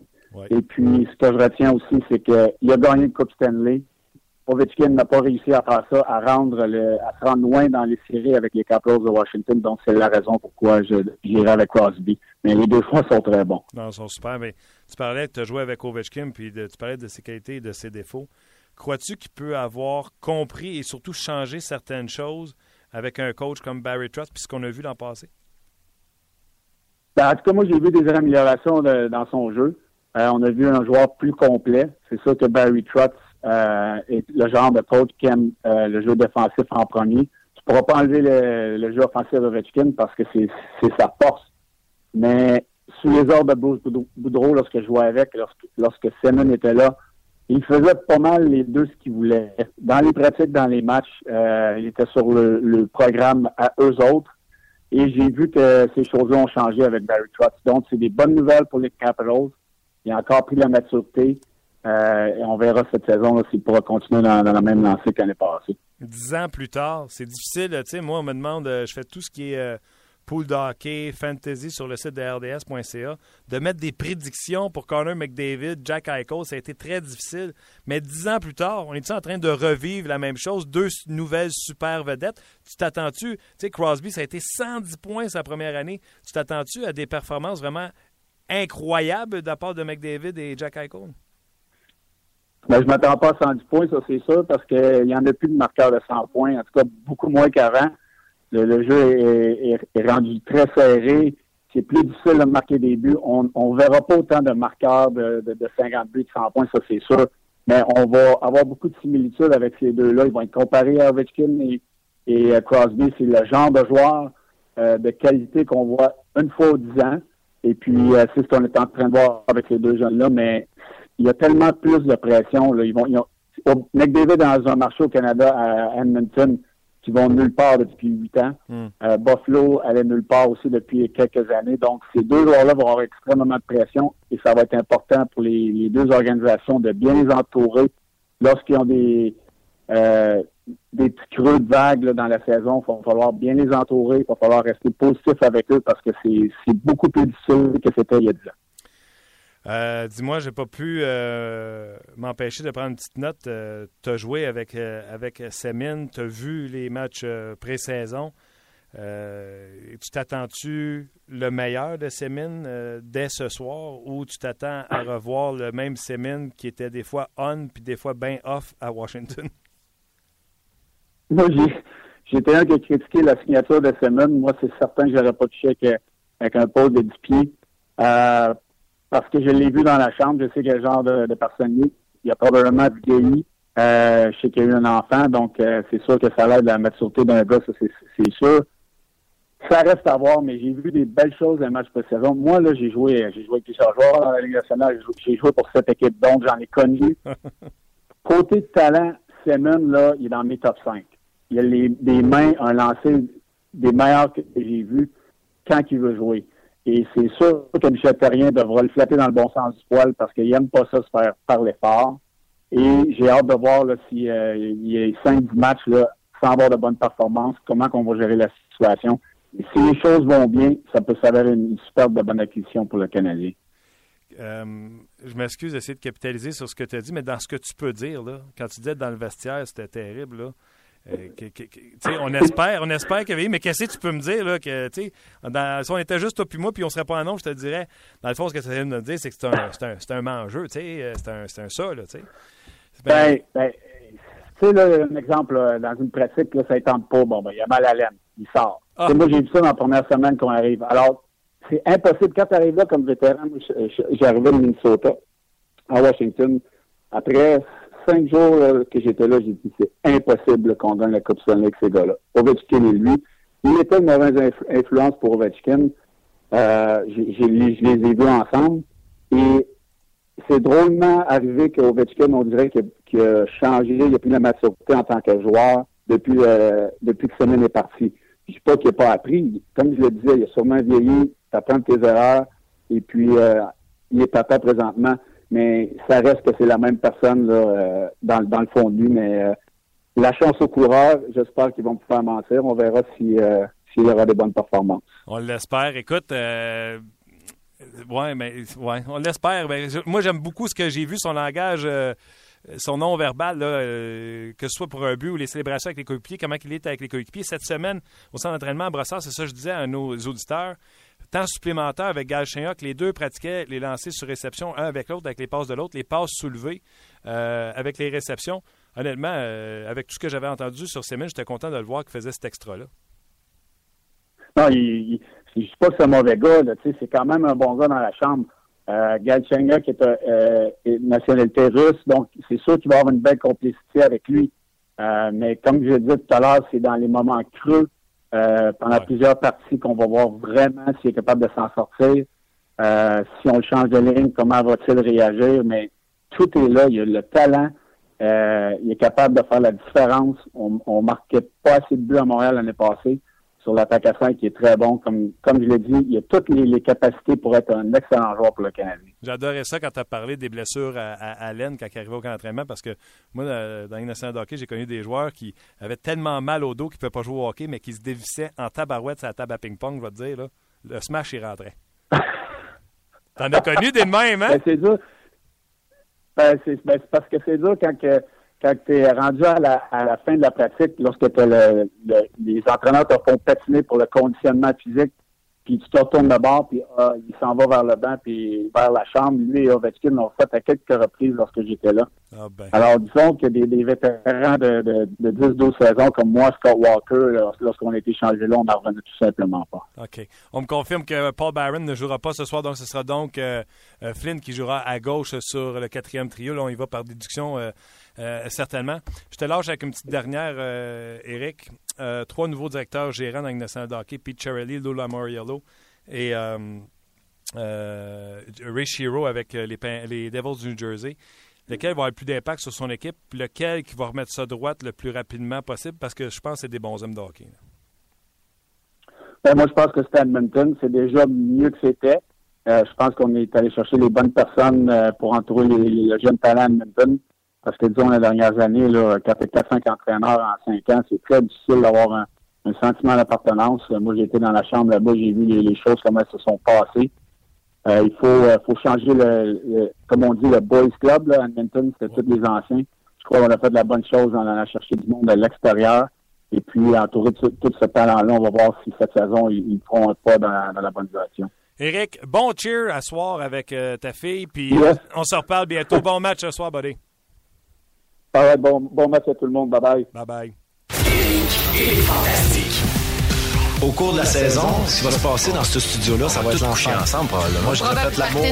Speaker 4: Et puis, ce que je retiens aussi, c'est qu'il a gagné le Coupe Stanley. Ovechkin n'a pas réussi à faire ça, à rendre le, à se rendre loin dans les séries avec les Capitals de Washington. Donc, c'est la raison pourquoi j'irai avec Crosby. Mais les deux fois sont très bons.
Speaker 1: Non, ils sont super. Mais tu parlais, tu as joué avec Ovechkin, puis tu parlais de ses qualités et de ses défauts. Crois-tu qu'il peut avoir compris et surtout changé certaines choses avec un coach comme Barry Trotz, puis ce qu'on a vu l'an passé?
Speaker 4: Ben, en tout cas, moi, j'ai vu des améliorations dans son jeu. Euh, on a vu un joueur plus complet. C'est sûr que Barry Trotz est le genre de coach qui aime euh, le jeu défensif en premier. Tu pourras pas enlever le, jeu offensif de Ovechkin parce que c'est sa force. Mais sous les ordres de Bruce Boudreau, lorsque je jouais avec, lorsque, lorsque était là, il faisait pas mal les deux ce qu'il voulait. Dans les pratiques, dans les matchs, euh, il était sur le, programme à eux autres. Et j'ai vu que ces choses-là ont changé avec Barry Trotz. Donc, c'est des bonnes nouvelles pour les Capitals. Il a encore pris la maturité. Euh, et on verra cette saison s'il pourra continuer dans, la même lancée qu'année passée.
Speaker 1: Dix ans plus tard, c'est difficile. Tu moi, on me demande, euh, je fais tout ce qui est pool d'hockey, fantasy sur le site de RDS.ca, de mettre des prédictions pour Connor McDavid, Jack Eichel, ça a été très difficile. Mais dix ans plus tard, on est en train de revivre la même chose, deux nouvelles super vedettes. Tu t'attends-tu, tu sais, Crosby, ça a été 110 points sa première année. Tu t'attends-tu à des performances vraiment incroyables de la part de McDavid et Jack Eichel?
Speaker 4: Ben, je m'attends pas à 110 points, ça c'est sûr, parce qu'il y en a plus de marqueurs de 100 points, en tout cas beaucoup moins qu'avant le, jeu est, rendu très serré. C'est plus difficile de marquer des buts. On ne verra pas autant de marqueurs de, de, de 50 buts, de 100 points, ça c'est sûr. Mais on va avoir beaucoup de similitudes avec ces deux-là. Ils vont être comparés à Ovechkin et, et Crosby. C'est le genre de joueur euh, de qualité qu'on voit une fois aux dix ans. Et puis, euh, c'est ce qu'on est en train de voir avec ces deux jeunes-là. Mais il y a tellement plus de pression. Là. Ils vont, ils ont, McDavid dans un marché au Canada à Edmonton qui vont nulle part depuis huit ans. Hmm. Euh, Buffalo allait nulle part aussi depuis quelques années. Donc, ces deux joueurs-là vont avoir extrêmement de pression et ça va être important pour les, deux organisations de bien les entourer lorsqu'ils ont des euh, des petits creux de vagues dans la saison. Il va falloir bien les entourer. Il va falloir rester positif avec eux parce que c'est beaucoup plus difficile que c'était il y a 10 ans.
Speaker 1: Euh, dis-moi, j'ai pas pu euh, m'empêcher de prendre une petite note. Euh, tu as joué avec, avec Semin, tu as vu les matchs pré-saison. tu t'attends-tu le meilleur de Semin dès ce soir ou tu t'attends à revoir le même Semin qui était des fois on puis des fois bien off à Washington? <laughs>
Speaker 4: Moi, j'étais un qui a critiqué la signature de Semin. Moi, c'est certain que j'aurais pas touché avec, avec un poste de 10 pieds parce que je l'ai vu dans la chambre, je sais quel genre de, de personne il Il a probablement vieilli. Euh, je sais qu'il y a eu un enfant, donc euh, c'est sûr que ça l'aide à la maturité d'un gars, ça c'est sûr. Ça reste à voir, mais j'ai vu des belles choses dans les matchs saison Moi, là, j'ai joué, j'ai joué avec plusieurs joueurs dans la Ligue nationale. J'ai joué pour cette équipe, donc j'en ai connu. <laughs> Côté de talent, Simon, là, il est dans mes top 5. Il a les, des mains, un lancer des meilleurs que j'ai vus quand il veut jouer. Et c'est sûr que Michel Terrien devra le flatter dans le bon sens du poil parce qu'il n'aime pas ça se faire parler fort. Et j'ai hâte de voir là, si euh, il y a cinq matchs là, sans avoir de bonnes performances, comment on va gérer la situation. Si les choses vont bien, ça peut s'avérer une superbe de bonne acquisition pour le Canadien.
Speaker 1: Euh, je m'excuse d'essayer de capitaliser sur ce que tu as dit, mais dans ce que tu peux dire, quand tu disais dans le vestiaire, c'était terrible, euh, on espère, on espère que mais qu'est-ce que tu peux me dire là que dans, si on était juste toi puis moi puis on serait pas en nom, je te dirais dans le fond ce que tu viens de me dire c'est que c'est un c'est un, c'est un mangeux, tu sais, euh, c'est un c'est un ça là, tu sais.
Speaker 4: Ben, ben, tu sais là un exemple dans une pratique là, ça tente pas, bon ben il a mal à l'aine, il sort. Ah. Moi j'ai vu ça dans la première semaine qu'on arrive. Alors c'est impossible quand tu arrives là comme vétéran, j'arrivais de Minnesota à Washington après cinq jours que j'étais là, j'ai dit c'est impossible qu'on gagne la Coupe Stanley avec ces gars-là. Ovechkin et lui. Il était une mauvaise influence pour Ovechkin. Euh, je les ai vus ensemble. Et c'est drôlement arrivé qu'Ovechkin, on dirait qu'il a changé, il a pris la maturité en tant que joueur depuis, euh, que semaine est parti. Je dis pas qu'il n'a pas appris. Comme je le disais, il a sûrement vieilli, t'apprends tes erreurs, et puis euh, il est papa présentement mais ça reste que c'est la même personne euh, dans, le fond de lui. Mais euh, la chance au coureur, j'espère qu'ils vont pouvoir mentir. On verra si euh, s'il y aura des bonnes performances.
Speaker 1: On l'espère. Écoute, ouais, mais ouais, on l'espère. moi, j'aime beaucoup ce que j'ai vu, son langage. son nom verbal, que ce soit pour un but ou les célébrations avec les coéquipiers, comment il est avec les coéquipiers. Cette semaine, au centre d'entraînement à Brossard, c'est ça que je disais à nos auditeurs, temps supplémentaire avec Gal les deux pratiquaient les lancers sur réception, un avec l'autre, avec les passes de l'autre, les passes soulevées euh, avec les réceptions. Honnêtement, euh, avec tout ce que j'avais entendu sur Semin, j'étais content de le voir qu'il faisait cet extra-là.
Speaker 4: Non, il, je ne pas que c'est un mauvais gars, c'est quand même un bon gars dans la chambre. Euh, est euh, nationalité russe, donc c'est sûr qu'il va avoir une belle complicité avec lui. mais comme je disais tout à l'heure, c'est dans les moments creux euh, pendant plusieurs parties qu'on va voir vraiment s'il est capable de s'en sortir. Euh, si on le change de ligne, comment va-t-il réagir? Mais tout est là. Il a le talent. Euh, il est capable de faire la différence. On, on marquait pas assez de buts à Montréal l'année passée sur l'attaque à 5 qui est très bon. Comme, comme je l'ai dit, il a toutes les, capacités pour être un excellent joueur pour le Canadien.
Speaker 1: J'adorais ça quand tu as parlé des blessures à, à, Laine quand il arrivait au camp d'entraînement parce que moi, dans l'innocent de hockey, j'ai connu des joueurs qui avaient tellement mal au dos qu'ils ne pouvaient pas jouer au hockey, mais qui se dévissaient en tabarouette sur la table à ping-pong, je vais te dire. Là. Le smash, il rentrait. <laughs> T'en as connu des mêmes, hein?
Speaker 4: Ben, c'est dur. Ben, c'est ben, parce que c'est dur quand que quand tu es rendu à la, à la, fin de la pratique, lorsque le, les entraîneurs te font patiner pour le conditionnement physique, puis tu te retournes de bord, puis ah, il s'en va vers le banc, puis vers la chambre. Lui et Ovechkin l'ont fait à quelques reprises lorsque j'étais là.
Speaker 1: Ah ben.
Speaker 4: Alors, disons que des, des vétérans de, de, de 10-12 saisons comme moi, Scott Walker, lorsqu'on a été changé là, on n'en revenait tout simplement pas.
Speaker 1: OK. On me confirme que Paul Barron ne jouera pas ce soir, donc ce sera donc euh, euh, Flynn qui jouera à gauche sur le quatrième trio. Là, on y va par déduction. Euh, euh, certainement. Je te lâche avec une petite dernière, euh, Eric. Euh, trois nouveaux directeurs gérants dans le national hockey, Pete Cherelli, Lula Moriello et Ray Shiro avec les, les Devils du New Jersey. Lequel va avoir le plus d'impact sur son équipe? Lequel qui va remettre ça droite le plus rapidement possible? Parce que je pense que c'est des bons hommes de hockey.
Speaker 4: Ben, moi, je pense que c'est Edmonton. C'est déjà mieux que c'était. je pense qu'on est allé chercher les bonnes personnes pour entourer les, les jeunes talents à Edmonton. Parce que, disons, les dernières années, là, quand tu 4-5 entraîneurs en 5 ans, c'est très difficile d'avoir un, sentiment d'appartenance. Moi, j'ai été dans la chambre là-bas, j'ai vu les, choses, comment elles se sont passées. Euh, il faut, euh, faut changer le, comme on dit, le boys club, là, à Edmonton, c'était tous les anciens. Je crois qu'on a fait de la bonne chose en allant chercher du monde de l'extérieur. Et puis, entouré de tout, ce talent-là, on va voir si cette saison, ils, feront un pas dans, la bonne direction.
Speaker 1: Eric, bon cheer à soir avec euh, ta fille, puis on se reparle bientôt. Bon match ce soir, buddy
Speaker 4: bon, bon match à tout le monde. Bye bye.
Speaker 1: Bye bye.
Speaker 5: Au cours de la saison, ce qui va se passer dans ce studio-là, ça va être l'enfer ensemble probablement. Moi, j'ai déjà fait l'amour.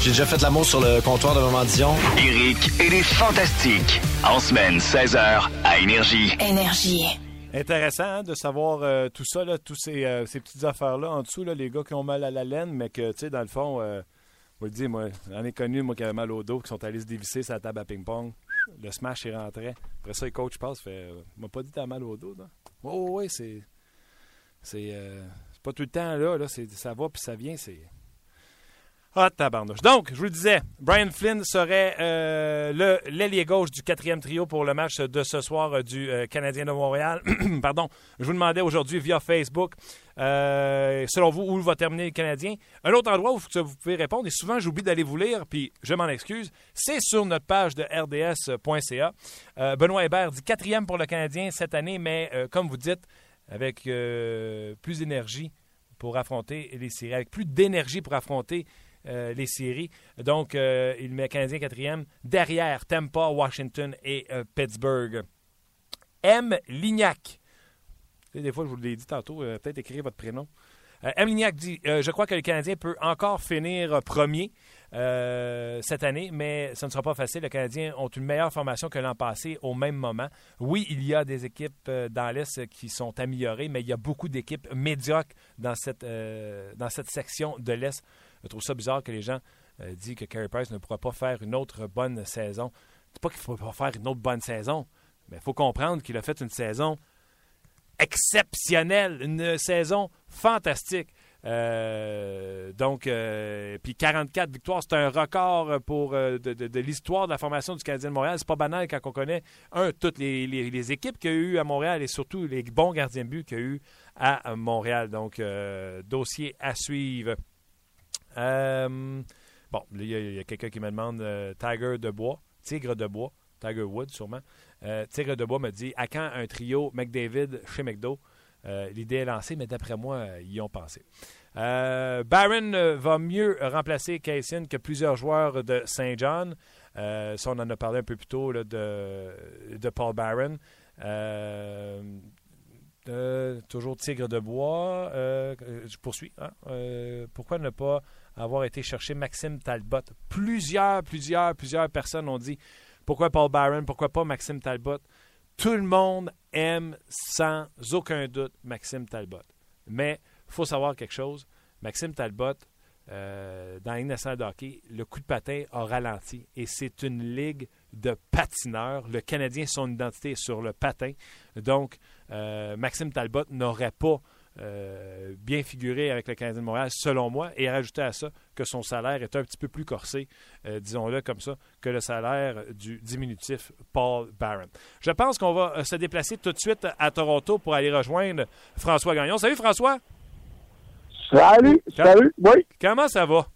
Speaker 5: J'ai déjà fait l'amour sur le comptoir de Maman Dion.
Speaker 6: Eric et les Fantastiques. En semaine, 16h, à Énergie.
Speaker 7: Énergie.
Speaker 1: Intéressant hein, de savoir euh, tout ça, là, tous ces, euh, ces petites affaires-là en dessous, là, les gars qui ont mal à la laine, mais que, tu sais, dans le fond, euh, vous le dis, moi, j'en ai connu, moi, qui avait mal au dos, qui sont allés se dévisser sur la table à ping-pong le smash est rentré. Après ça, le coach passe, fait euh, m'a pas dit t'as mal au dos. Oh, oui, c'est. C'est euh, pas tout le temps là, là ça va puis ça vient, c'est. Ah, tabarnouche. Donc, je vous le disais, Brian Flynn serait euh, l'ailier gauche du quatrième trio pour le match de ce soir euh, du Canadien de Montréal. <clears throat> Pardon. Je vous demandais aujourd'hui via Facebook, selon vous, où va terminer le Canadien? Un autre endroit où vous pouvez répondre, et souvent j'oublie d'aller vous lire, puis je m'en excuse, c'est sur notre page de rds.ca. Benoît Hébert dit quatrième pour le Canadien cette année, mais comme vous dites, avec plus d'énergie pour affronter les séries, avec plus d'énergie pour affronter euh, les séries. Donc, euh, il met Canadien quatrième. Derrière, Tampa, Washington et euh, Pittsburgh. M. Lignac. Des fois, je vous l'ai dit tantôt, peut-être écrire votre prénom. Lignac dit Je crois que le Canadien peut encore finir premier cette année, mais ce ne sera pas facile. Les Canadiens ont une meilleure formation que l'an passé au même moment. Oui, il y a des équipes dans l'Est qui sont améliorées, mais il y a beaucoup d'équipes médiocres dans cette, dans cette section de l'Est. Je trouve ça bizarre que les gens euh, disent que Carey Price ne pourra pas faire une autre bonne saison. C'est pas qu'il ne faut pas faire une autre bonne saison, mais il faut comprendre qu'il a fait une saison exceptionnelle, une saison fantastique. Euh, donc, euh, puis 44 victoires, c'est un record pour de, l'histoire de la formation du Canadien de Montréal. C'est pas banal quand on connaît, toutes les, équipes qu'il y a eu à Montréal et surtout les bons gardiens de but qu'il y a eu à Montréal. Donc, dossier à suivre. Euh, bon, il y a, quelqu'un qui me demande euh, Tiger de bois, Tigre de bois, Tiger Wood sûrement. Euh, Tigre de bois me dit à quand un trio McDavid chez McDo? L'idée est lancée, mais d'après moi, ils y ont pensé. Barron va mieux remplacer Cassian que plusieurs joueurs de Saint John. ça, on en a parlé un peu plus tôt de, de Paul Barron. toujours Tigre de bois. je poursuis. Hein. pourquoi ne pas avoir été chercher Maxime Talbot? Plusieurs, plusieurs, plusieurs personnes ont dit pourquoi Paul Barron, pourquoi pas Maxime Talbot? Tout le monde aime sans aucun doute Maxime Talbot. Mais il faut savoir quelque chose. Maxime Talbot, euh, dans de hockey, le coup de patin a ralenti et c'est une ligue de patineurs. Le Canadien, son identité est sur le patin. Donc, euh, Maxime Talbot n'aurait pas euh, bien figuré avec le Canadien de Montréal, selon moi, et rajouter à ça que son salaire est un petit peu plus corsé, euh, disons-le comme ça, que le salaire du diminutif Paul Barron. Je pense qu'on va euh, se déplacer tout de suite à Toronto pour aller rejoindre François Gagnon. Salut François!
Speaker 8: Salut! Salut! Oui!
Speaker 1: Comment ça va?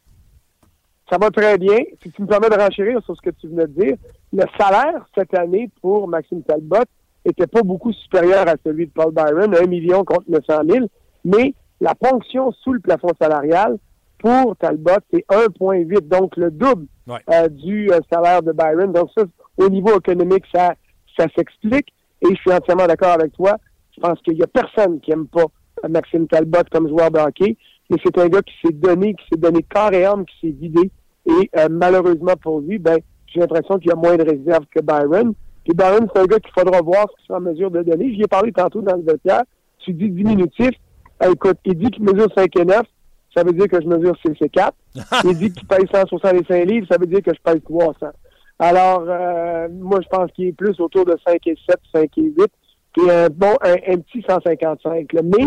Speaker 8: Ça va très bien. Si tu me permets de renchérir sur ce que tu venais de dire, le salaire cette année pour Maxime Talbot était pas beaucoup supérieur à celui de Paul Byron, 1 million contre 900 000, mais la ponction sous le plafond salarial pour Talbot, c'est 1,8, donc le double euh, du euh, salaire de Byron. Donc ça, au niveau économique, ça, ça s'explique. Et je suis entièrement d'accord avec toi. Je pense qu'il n'y a personne qui aime pas Maxime Talbot comme joueur de hockey. Mais c'est un gars qui s'est donné, qui s'est donné corps et âme, qui s'est vidé. Et euh, malheureusement pour lui, ben, j'ai l'impression qu'il y a moins de réserves que Byron. Et Byron, c'est un gars qu'il faudra voir ce qu'il sera en mesure de donner. J'y ai parlé tantôt dans le vestiaire. Tu dis diminutif. Euh, écoute, il dit qu'il mesure 5 et 9. Ça veut dire que je mesure 6 et 4. <laughs> il dit qu'il pèse 165 livres. Ça veut dire que je pèse 300. Alors, euh, moi, je pense qu'il est plus autour de 5 et 7, 5 et 8. Puis un bon, un, petit 155. Mais,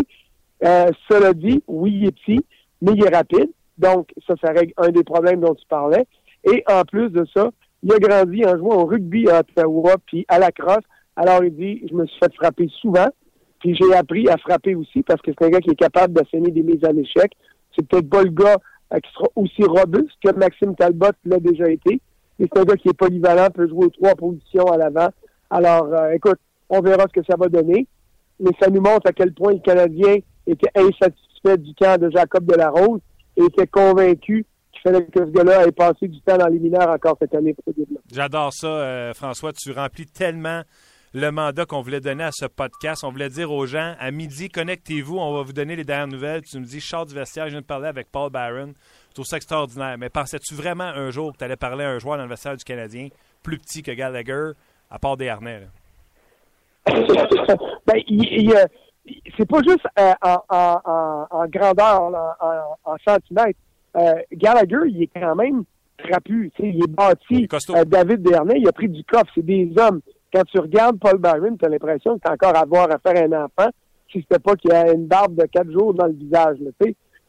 Speaker 8: euh, cela dit, oui, il est petit, mais il est rapide. Donc, ça, ça règle un des problèmes dont tu parlais. Et en plus de ça, il a grandi en jouant au rugby à Ottawa, puis à la crosse. Alors, il dit, je me suis fait frapper souvent, puis j'ai appris à frapper aussi parce que c'est un gars qui est capable d'asséner des mises à l'échec. C'est peut-être pas le gars qui sera aussi robuste que Maxime Talbot l'a déjà été. Mais c'est un gars qui est polyvalent, peut jouer aux trois positions à l'avant. Alors, euh, écoute, on verra ce que ça va donner. Mais ça nous montre à quel point le Canadien était insatisfait du camp de Jacob Delarose et était convaincu fallait que ce gars-là ait passé du temps dans les mineurs encore cette année pour ce
Speaker 1: J'adore ça, euh, François. Tu remplis tellement le mandat qu'on voulait donner à ce podcast. On voulait dire aux gens, à midi, connectez-vous, on va vous donner les dernières nouvelles. Tu me dis, je du vestiaire, je viens de parler avec Paul Barron. Je trouve ça extraordinaire. Mais pensais-tu vraiment un jour que tu allais parler à un joueur dans le vestiaire du Canadien, plus petit que Gallagher, à part des harnais?
Speaker 8: ben, c'est pas juste euh, en, grandeur, en, centimètres. Euh, Gallagher, il est quand même trapu. Il est bâti. Euh, David Dernay, il a pris du coffre. C'est des hommes. Quand tu regardes Paul Byron, tu as l'impression que tu encore à voir à faire un enfant si c'était pas qu'il a une barbe de quatre jours dans le visage. Là,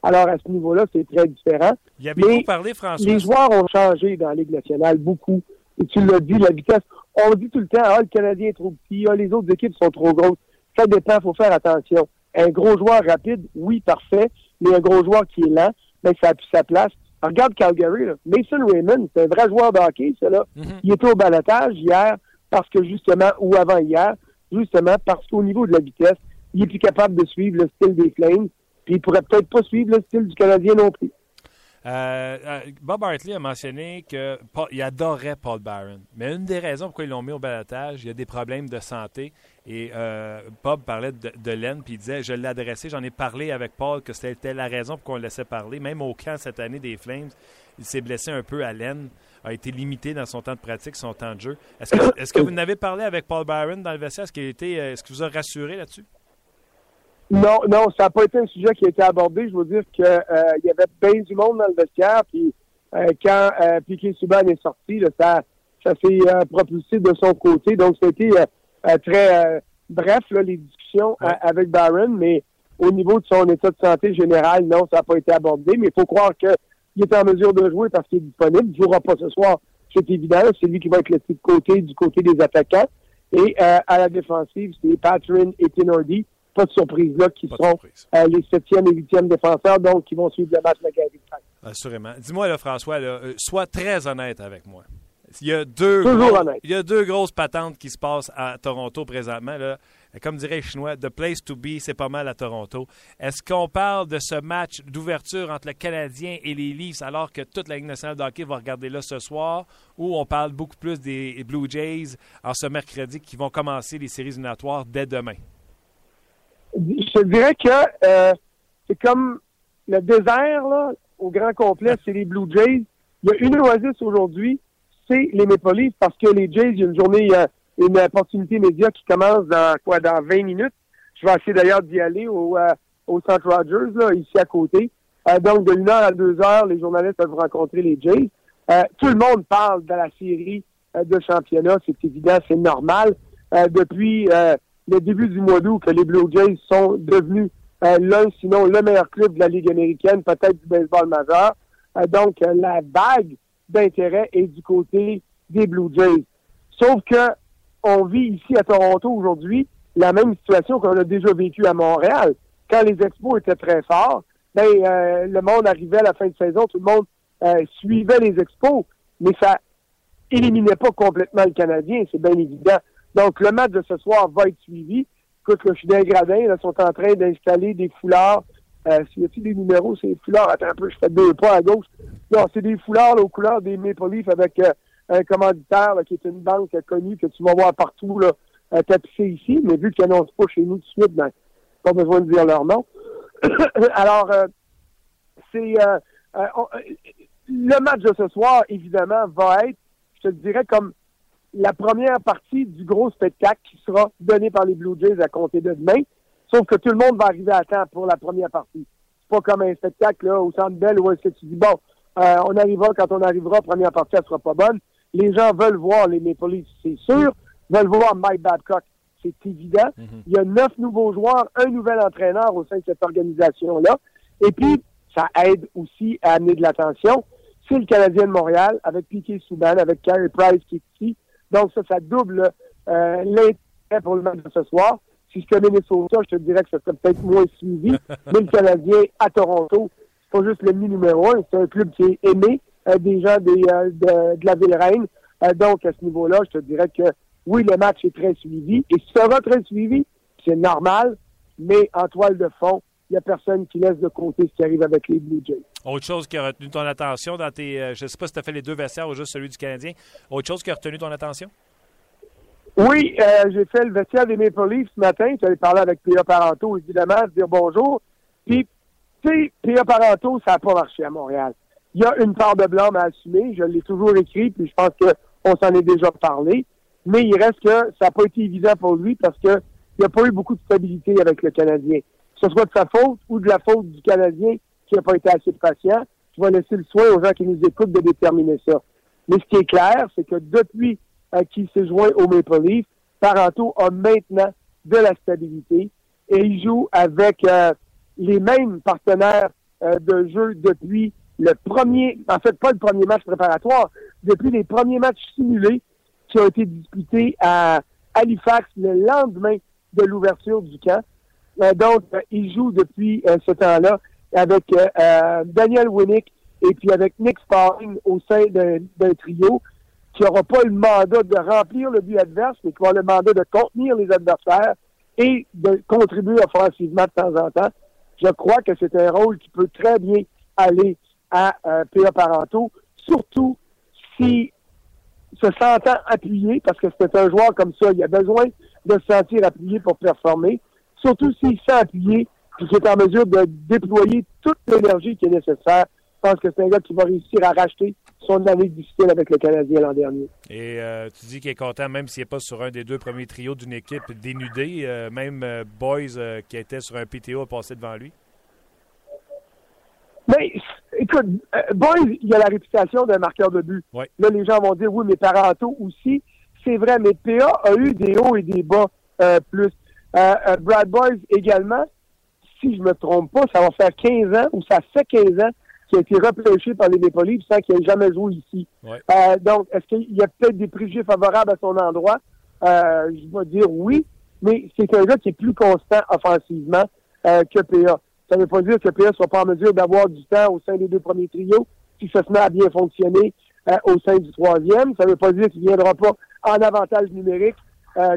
Speaker 8: Alors, à ce niveau-là, c'est très différent.
Speaker 1: Il y avait beaucoup parlé, François.
Speaker 8: Les joueurs ont changé dans la Ligue nationale, beaucoup. Et tu l'as dit, la vitesse. On dit tout le temps, ah, le Canadien est trop petit, ah, les autres équipes sont trop grosses. Ça dépend, il faut faire attention. Un gros joueur rapide, oui, parfait, mais un gros joueur qui est lent, ben, ça a plus sa place. regarde Calgary, là. Mason Raymond, c'est un vrai joueur de hockey, ça, là. Mm-hmm. Il était au balotage hier parce que justement, ou avant hier, justement parce qu'au niveau de la vitesse, il est plus capable de suivre le style des Flames, puis il pourrait peut-être pas suivre le style du Canadien non plus.
Speaker 1: Euh, euh, Bob Hartley a mentionné qu'il adorait Paul Barron. Mais une des raisons pourquoi ils l'ont mis au balotage, il y a des problèmes de santé. Et euh, Bob parlait de, Len, puis il disait Je l'ai adressé, j'en ai parlé avec Paul, que c'était la raison pour qu'on le laissait parler. Même au camp cette année des Flames, il s'est blessé un peu à Len, a été limité dans son temps de pratique, son temps de jeu. Est-ce que, vous n'avez parlé avec Paul Byron dans le vestiaire? Est-ce qu'il est-ce que vous a rassuré là-dessus?
Speaker 8: Non, non, ça n'a pas été un sujet qui a été abordé. Je veux dire qu'il euh, y avait bien du monde dans le vestiaire, puis euh, quand euh, Piquet Subban est sorti, ça, ça s'est euh, propulsé de son côté. Donc, c'était très bref, là, les discussions avec Byron, mais au niveau de son état de santé général, non, ça n'a pas été abordé. Mais il faut croire qu'il est en mesure de jouer parce qu'il est disponible. Il ne jouera pas ce soir, c'est évident. C'est lui qui va être laissé de côté du côté des attaquants. Et à la défensive, c'est Patrick et Tenordi pas de surprise là, qui seront euh, les septième et huitième défenseurs, donc qui vont suivre le match de Gary
Speaker 1: Assurément. Dis-moi, là, François, là, euh, sois très honnête avec moi. Il y, a deux il y a deux grosses patentes qui se passent à Toronto présentement. Là. Comme dirait les Chinois, the place to be, c'est pas mal à Toronto. Est-ce qu'on parle de ce match d'ouverture entre le Canadien et les Leafs alors que toute la Ligue nationale de hockey va regarder là ce soir ou on parle beaucoup plus des Blue Jays en ce mercredi qui vont commencer les séries éliminatoires dès demain?
Speaker 8: je te dirais que euh, c'est comme le désert là, au grand complet, c'est les Blue Jays. Il y a une oasis aujourd'hui, les Maple parce que les Jays, il y a une journée, une opportunité média qui commence dans quoi, dans 20 minutes. Je vais essayer d'ailleurs d'y aller au, euh, au St. Rogers, là, ici à côté. Euh, donc, de 1 heure à 2 heures, les journalistes peuvent rencontrer les Jays. tout le monde parle de la série de championnat, c'est évident, c'est normal. depuis le début du mois d'août que les Blue Jays sont devenus euh, l'un, sinon le meilleur club de la Ligue américaine, peut-être du baseball majeur. Euh, donc, euh, la vague d'intérêt est du côté des Blue Jays. Sauf que on vit ici à Toronto aujourd'hui la même situation qu'on a déjà vécue à Montréal. Quand les expos étaient très forts, ben, le monde arrivait à la fin de saison, tout le monde suivait les expos, mais ça éliminait pas complètement le Canadien, c'est bien évident. Donc, le match de ce soir va être suivi. Écoute, je suis des gradins, ils sont en train d'installer des foulards Euh, S'il y a des numéros, c'est foulards. Attends un peu, je fais deux pas à gauche. Non, c'est des foulards aux couleurs des Maple Leafs avec euh, un commanditaire qui est une banque connue que tu vas voir partout là, euh, tapissé ici. Mais vu qu'ils n'annoncent pas chez nous tout de suite, ben, pas besoin de dire leur nom. <coughs> Alors, euh, c'est le match de ce soir, évidemment, va être, je te dirais, comme la première partie du gros spectacle qui sera donné par les Blue Jays à compter de demain. Sauf que tout le monde va arriver à temps pour la première partie. C'est pas comme un spectacle là, au Centre Bell où est-ce que tu dis, bon, euh, on arrivera quand on arrivera, première partie, elle sera pas bonne. Les gens veulent voir les Maple Leafs, c'est sûr. Veulent voir Mike Babcock, c'est évident. Mm-hmm. Il y a neuf nouveaux joueurs, un nouvel entraîneur au sein de cette organisation-là. Et puis, ça aide aussi à amener de l'attention. C'est le Canadien de Montréal, avec Piquet Souban, avec Carey Price qui est ici. Donc ça, ça double euh, l'intérêt pour le match de ce soir si je connais Minnesota, je te dirais que ce serait peut-être moins suivi. <laughs> Mais le Canadien à Toronto, c'est pas juste l'ennemi numéro un, c'est un club qui est aimé euh, des gens des, euh, de, la Ville-Reine. Euh, donc, à ce niveau-là, je te dirais que oui, le match est très suivi. Et sera très suivi, c'est normal, mais en toile de fond, il n'y a personne qui laisse de côté ce qui arrive avec les Blue Jays.
Speaker 1: Autre chose qui a retenu ton attention dans tes. je ne sais pas si tu as fait les deux vestiaires ou juste celui du Canadien. Autre chose qui a retenu ton attention?
Speaker 8: Oui, euh, j'ai fait le vestiaire des Maple Leafs ce matin. J'allais parler avec Pierre Paranto, évidemment, dire bonjour. Puis, tu sais, Pierre Paranto, ça n'a pas marché à Montréal. Il y a une part de blanc à assumer. Je l'ai toujours écrit, puis je pense qu'on s'en est déjà parlé. Mais il reste que ça n'a pas été évident pour lui parce qu'il n'y a pas eu beaucoup de stabilité avec le Canadien. Que ce soit de sa faute ou de la faute du Canadien qui n'a pas été assez patient, je vais laisser le soin aux gens qui nous écoutent de déterminer ça. Mais ce qui est clair, c'est que depuis qui s'est joint au Maple Leaf. Paranto a maintenant de la stabilité et il joue avec euh, les mêmes partenaires euh, de jeu depuis le premier, en fait pas le premier match préparatoire, depuis les premiers matchs simulés qui ont été disputés à Halifax le lendemain de l'ouverture du camp. Euh, donc, il joue depuis ce temps-là avec Daniel Winnick et puis avec Nick Sparring au sein d'un trio qui n'aura pas le mandat de remplir le but adverse, mais qui avoir le mandat de contenir les adversaires et de contribuer offensivement de temps en temps. Je crois que c'est un rôle qui peut très bien aller à euh, P.A. Paranto, surtout si se sentant appuyé, parce que c'est un joueur comme ça, il a besoin de se sentir appuyé pour performer, surtout s'il se sent appuyé, puis qu'il est en mesure de déployer toute l'énergie qui est nécessaire. Je pense que c'est un gars qui va réussir à racheter son année difficile avec le Canadien l'an dernier.
Speaker 1: Et euh, tu dis qu'il est content, même s'il n'est pas sur un des deux premiers trios d'une équipe dénudée, euh, même euh, Boys qui était sur un PTO a passé devant lui?
Speaker 8: Mais écoute, Boys, il a la réputation d'un marqueur de but. Là, les gens vont dire oui, mais Paranto aussi. C'est vrai, mais PA a eu des hauts et des bas plus. Brad Boys également, si je me trompe pas, ça va faire 15 ans ou ça fait 15 ans qui a été repêché par les Maple Leafs sans qu'il ait jamais joué ici. Euh, donc, est-ce qu'il y a peut-être des préjugés favorables à son endroit? Euh, je vais dire oui, mais c'est un gars qui est plus constant offensivement euh, que PA. Ça ne veut pas dire que PA soit pas en mesure d'avoir du temps au sein des deux premiers trios si ça se met à bien fonctionner au sein du troisième. Ça ne veut pas dire qu'il ne viendra pas en avantage numérique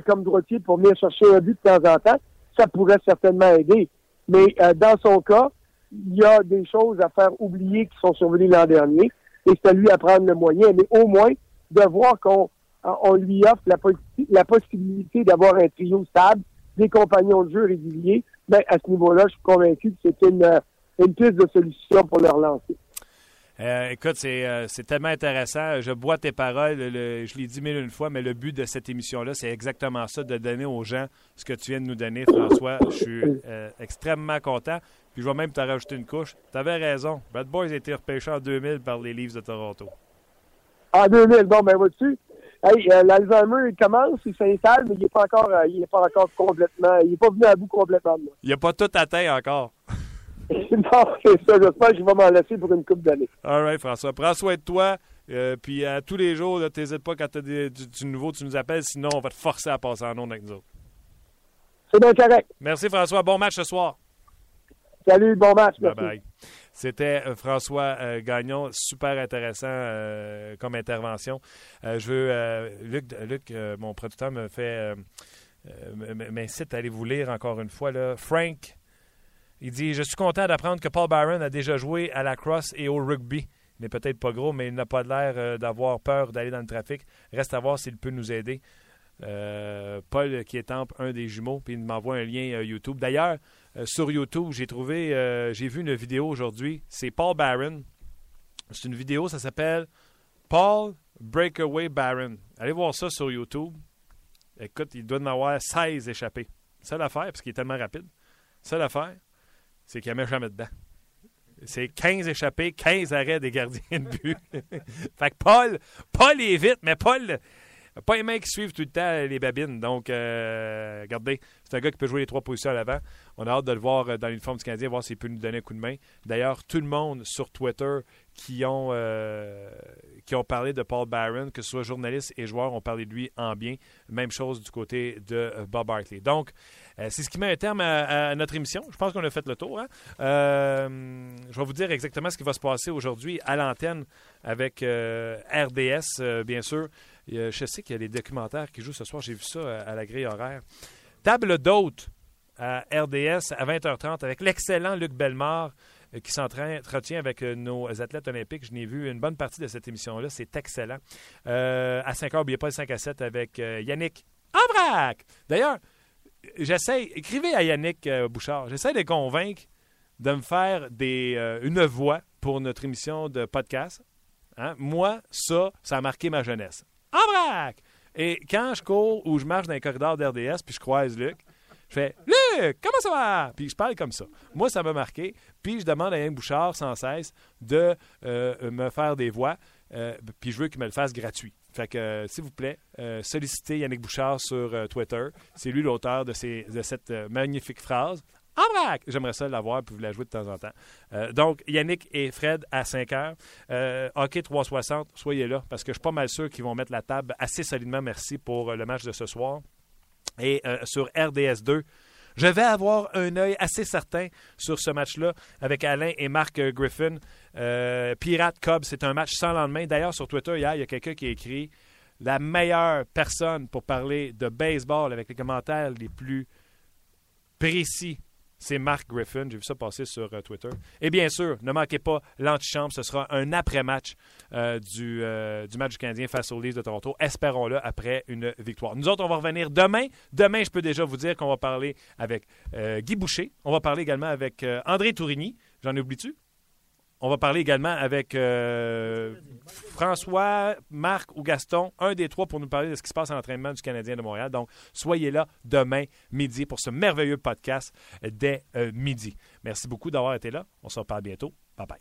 Speaker 8: comme droitier pour venir chercher un but de temps en temps. Ça pourrait certainement aider. Mais dans son cas, il y a des choses à faire oublier qui sont survenues l'an dernier, et c'est à lui à prendre le moyen, mais au moins de voir qu'on on lui offre la, possibilité d'avoir un trio stable, des compagnons de jeu réguliers, mais ben, à ce niveau-là, je suis convaincu que c'est une, une piste de solution pour le relancer.
Speaker 1: Euh, écoute, euh, c'est tellement intéressant. Je bois tes paroles. je l'ai dit mille une fois, mais le but de cette émission-là, c'est exactement ça, de donner aux gens ce que tu viens de nous donner, François. Je suis euh, extrêmement content. Puis je vais même te rajouter une couche. Tu avais raison. Bad Boys a été repêché en 2000 par les Leafs de Toronto.
Speaker 8: En 2000, bon, ben vois-tu, hey, l'Alzheimer, il commence, il s'installe, mais il n'est pas encore il est pas encore complètement. Il n'est pas venu à bout complètement.
Speaker 1: Il n'a pas tout atteint encore. <laughs> <laughs>
Speaker 8: non, c'est ça. J'espère que je vais m'en laisser pour une coupe d'années.
Speaker 1: All right, François. Prends soin de toi. Euh, puis à tous les jours, n'hésite pas quand tu as du, du, nouveau, tu nous appelles. Sinon, on va te forcer à passer en nom avec nous autres.
Speaker 8: C'est bien correct.
Speaker 1: Merci, François. Bon match ce soir.
Speaker 8: Salut, bon match.
Speaker 1: Bye bye. C'était euh, François euh, Gagnon, super intéressant comme intervention. je veux, Luc, Luc mon producteur me fait m'incite à aller vous lire encore une fois là. Frank Il dit Je suis content d'apprendre que Paul Byron a déjà joué à la crosse et au rugby. Il n'est peut-être pas gros, mais il n'a pas l'air euh, d'avoir peur d'aller dans le trafic. Reste à voir s'il peut nous aider. Euh, Paul qui est un des jumeaux, puis il m'envoie un lien euh, YouTube. D'ailleurs, sur YouTube, j'ai trouvé, j'ai vu une vidéo aujourd'hui. C'est Paul Barron. C'est une vidéo, ça s'appelle Paul Breakaway Barron. Allez voir ça sur YouTube. Écoute, il doit en avoir 16 échappés. Seule affaire, parce qu'il est tellement rapide. Seule affaire, c'est qu'il ne met jamais dedans. C'est 15 échappés, 15 arrêts des gardiens de but. <laughs> fait que Paul, Paul est vite, mais Paul, pas mecs qui suivent tout le temps les babines. Donc, euh, regardez, c'est un gars qui peut jouer les trois positions à l'avant. On a hâte de le voir euh, dans l'uniforme du Canadien, voir s'il peut nous donner un coup de main. D'ailleurs, tout le monde sur Twitter qui ont, euh, qui ont parlé de Paul Barron, que ce soit journalistes et joueurs, ont parlé de lui en bien. Même chose du côté de Bob Barkley. Donc, c'est ce qui met un terme à, notre émission. Je pense qu'on a fait le tour. Hein. je vais vous dire exactement ce qui va se passer aujourd'hui à l'antenne avec RDS, bien sûr je sais qu'il y a des documentaires qui jouent ce soir. J'ai vu ça à, la grille horaire. Table d'hôte à RDS à 20h30 avec l'excellent Luc Bellemare euh, qui s'entretient avec euh, nos athlètes olympiques. Je n'ai vu une bonne partie de cette émission-là. C'est excellent. Euh, à 5h, n'oubliez pas le 5 à 7 avec Yannick Ambrac. D'ailleurs, j'essaie, écrivez à Yannick Bouchard, j'essaie de convaincre de me faire des, une voix pour notre émission de podcast. Hein. Moi, ça, ça a marqué ma jeunesse en vrac! Et quand je cours ou je marche dans les corridors d'RDS puis je croise Luc, je fais Luc, comment ça va? Puis je parle comme ça. Moi, ça m'a marqué. Puis je demande à Yann Bouchard sans cesse de euh, me faire des voix. Euh, puis je veux qu'il me le fasse gratuit. Fait que, euh, s'il vous plaît, sollicitez Yannick Bouchard sur Twitter. C'est lui l'auteur de, de, cette magnifique phrase en vrac! J'aimerais ça l'avoir puis vous la jouer de temps en temps. Euh, donc, Yannick et Fred à 5 heures. Euh, hockey 360, soyez là parce que je suis pas mal sûr qu'ils vont mettre la table assez solidement. Merci pour euh, le match de ce soir. Et sur RDS 2, je vais avoir un œil assez certain sur ce match-là avec Alain et Marc Griffin. Pirate Cubs, c'est un match sans lendemain. D'ailleurs, sur Twitter, hier, il y a quelqu'un qui a écrit la meilleure personne pour parler de baseball avec les commentaires les plus précis c'est Mark Griffin. J'ai vu ça passer sur euh, Twitter. Et bien sûr, ne manquez pas l'antichambre. Ce sera un après-match euh, du, euh, du, match du Canadien face aux Leafs de Toronto. Espérons-le après une victoire. Nous autres, on va revenir demain. Demain, je peux déjà vous dire qu'on va parler avec Guy Boucher. On va parler également avec André Tourigny. J'en ai oublié-tu? On va parler également avec euh, François, Marc ou Gaston, un des trois, pour nous parler de ce qui se passe à l'entraînement du Canadien de Montréal. Donc, soyez là demain midi pour ce merveilleux podcast dès euh, midi. Merci beaucoup d'avoir été là. On se reparle bientôt. Bye bye.